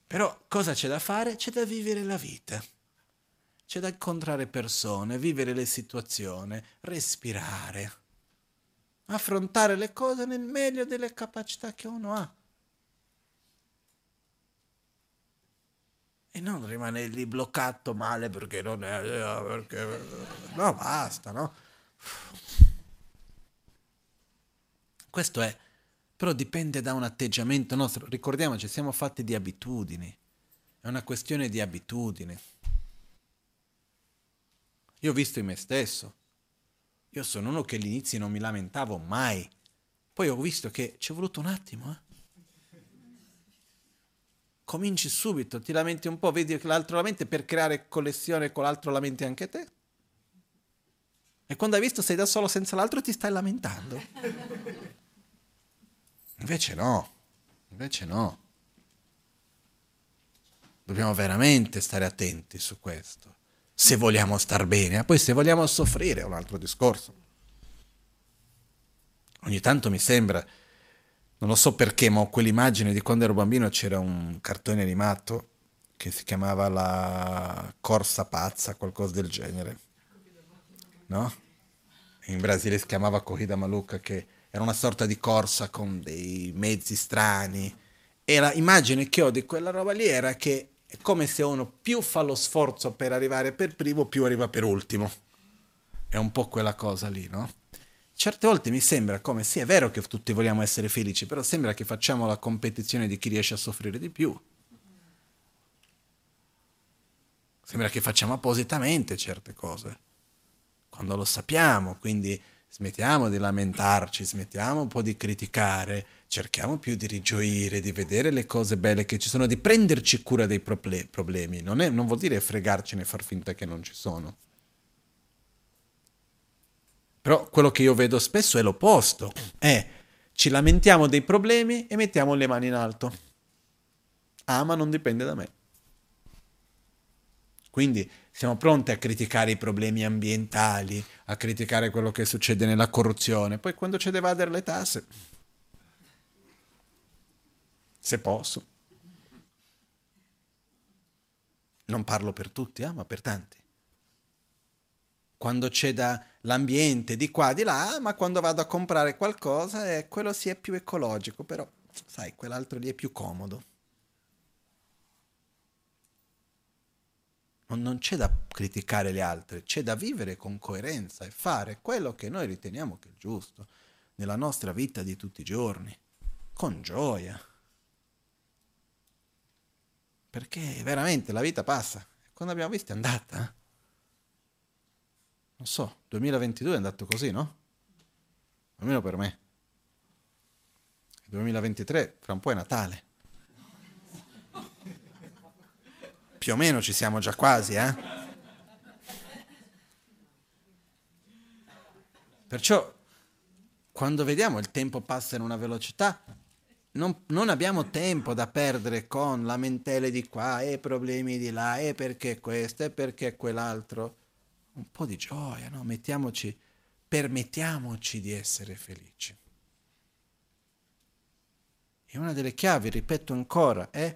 Però cosa c'è da fare? C'è da vivere la vita. C'è da incontrare persone, vivere le situazioni, respirare, affrontare le cose nel meglio delle capacità che uno ha. E non rimanere lì bloccato male perché non è... Perché... No, basta, no? Questo è, però dipende da un atteggiamento nostro. Ricordiamoci, siamo fatti di abitudini. È una questione di abitudini. Io ho visto in me stesso. Io sono uno che all'inizio non mi lamentavo mai. Poi ho visto che ci è voluto un attimo. Eh? Cominci subito, ti lamenti un po', vedi che l'altro lamenta per creare connessione con l'altro lamenti anche te. E quando hai visto sei da solo senza l'altro ti stai lamentando. Invece no, invece no. Dobbiamo veramente stare attenti su questo. Se vogliamo star bene, poi se vogliamo soffrire è un altro discorso. Ogni tanto mi sembra, non lo so perché, ma ho quell'immagine di quando ero bambino c'era un cartone animato che si chiamava La Corsa Pazza, qualcosa del genere. No? In Brasile si chiamava Corrida Maluca, che era una sorta di corsa con dei mezzi strani. E l'immagine che ho di quella roba lì era che è come se uno più fa lo sforzo per arrivare per primo, più arriva per ultimo. È un po' quella cosa lì, no? Certe volte mi sembra come, sì, è vero che tutti vogliamo essere felici, però sembra che facciamo la competizione di chi riesce a soffrire di più. Sembra che facciamo appositamente certe cose, quando lo sappiamo, quindi Smettiamo di lamentarci, smettiamo un po' di criticare, cerchiamo più di rigioire, di vedere le cose belle che ci sono, di prenderci cura dei problemi. Non, è, non vuol dire fregarcene e far finta che non ci sono. Però quello che io vedo spesso è l'opposto. È ci lamentiamo dei problemi e mettiamo le mani in alto. Ah, ma non dipende da me. Quindi siamo pronti a criticare i problemi ambientali, a criticare quello che succede nella corruzione. Poi quando c'è da evadere le tasse, se posso. Non parlo per tutti, eh, ma per tanti. Quando c'è da l'ambiente di qua, di là, ma quando vado a comprare qualcosa, eh, quello sì è più ecologico, però sai, quell'altro lì è più comodo. Non c'è da criticare le altre, c'è da vivere con coerenza e fare quello che noi riteniamo che è giusto nella nostra vita di tutti i giorni, con gioia. Perché veramente la vita passa. Quando abbiamo visto è andata. Eh? Non so, 2022 è andato così, no? Almeno per me. 2023, fra un po' è Natale. Più o meno ci siamo già quasi, eh? Perciò, quando vediamo il tempo passa in una velocità, non, non, abbiamo tempo da perdere con lamentele di qua e problemi di là e perché questo e perché quell'altro. Un po' di gioia, no? Mettiamoci, permettiamoci di essere felici. E una delle chiavi, ripeto ancora, è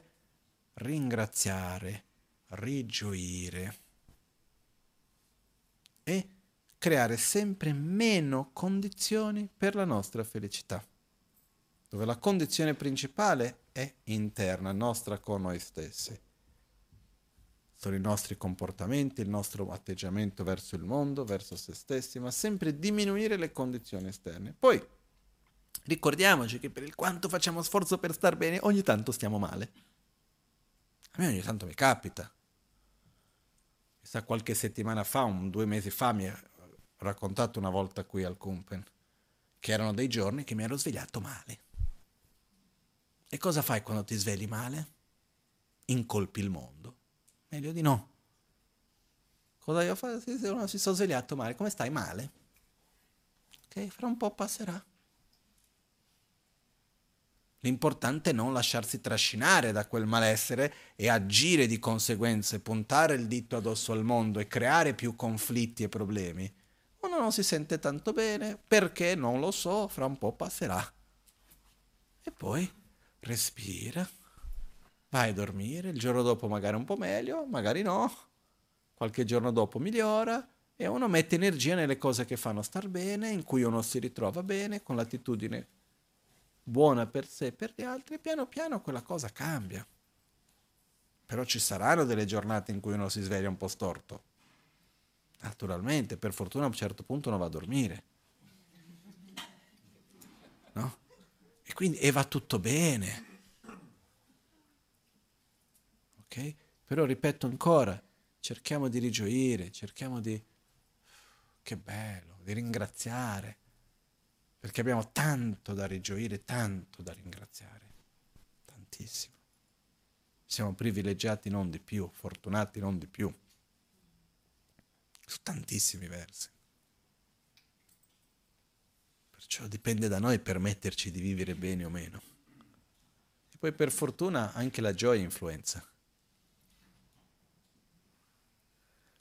ringraziare rigioire e creare sempre meno condizioni per la nostra felicità, dove la condizione principale è interna, nostra con noi stessi. Sono i nostri comportamenti, il nostro atteggiamento verso il mondo, verso se stessi, ma sempre diminuire le condizioni esterne. Poi ricordiamoci che per il quanto facciamo sforzo per star bene, ogni tanto stiamo male. A me ogni tanto mi capita sa qualche settimana fa, un due mesi fa, mi ha raccontato una volta qui al Kumpen, che erano dei giorni che mi ero svegliato male. E cosa fai quando ti svegli male? Incolpi il mondo. Meglio di no. Cosa io faccio? Se uno si sono svegliato male, come stai male? Ok, fra un po' passerà. L'importante è non lasciarsi trascinare da quel malessere e agire di conseguenza, puntare il dito addosso al mondo e creare più conflitti e problemi. Uno non si sente tanto bene perché non lo so, fra un po' passerà. E poi respira, vai a dormire, il giorno dopo magari un po' meglio, magari no, qualche giorno dopo migliora e uno mette energia nelle cose che fanno star bene, in cui uno si ritrova bene, con l'attitudine buona per sé e per gli altri, piano piano quella cosa cambia. Però ci saranno delle giornate in cui uno si sveglia un po' storto. Naturalmente, per fortuna a un certo punto uno va a dormire. No? E quindi e va tutto bene. Ok? Però ripeto ancora, cerchiamo di rigioire, cerchiamo di... Che bello, di ringraziare perché abbiamo tanto da rigioire, tanto da ringraziare, tantissimo. Siamo privilegiati non di più, fortunati non di più, su tantissimi versi. Perciò dipende da noi permetterci di vivere bene o meno. E poi per fortuna anche la gioia influenza,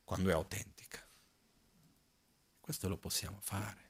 quando è autentica. Questo lo possiamo fare.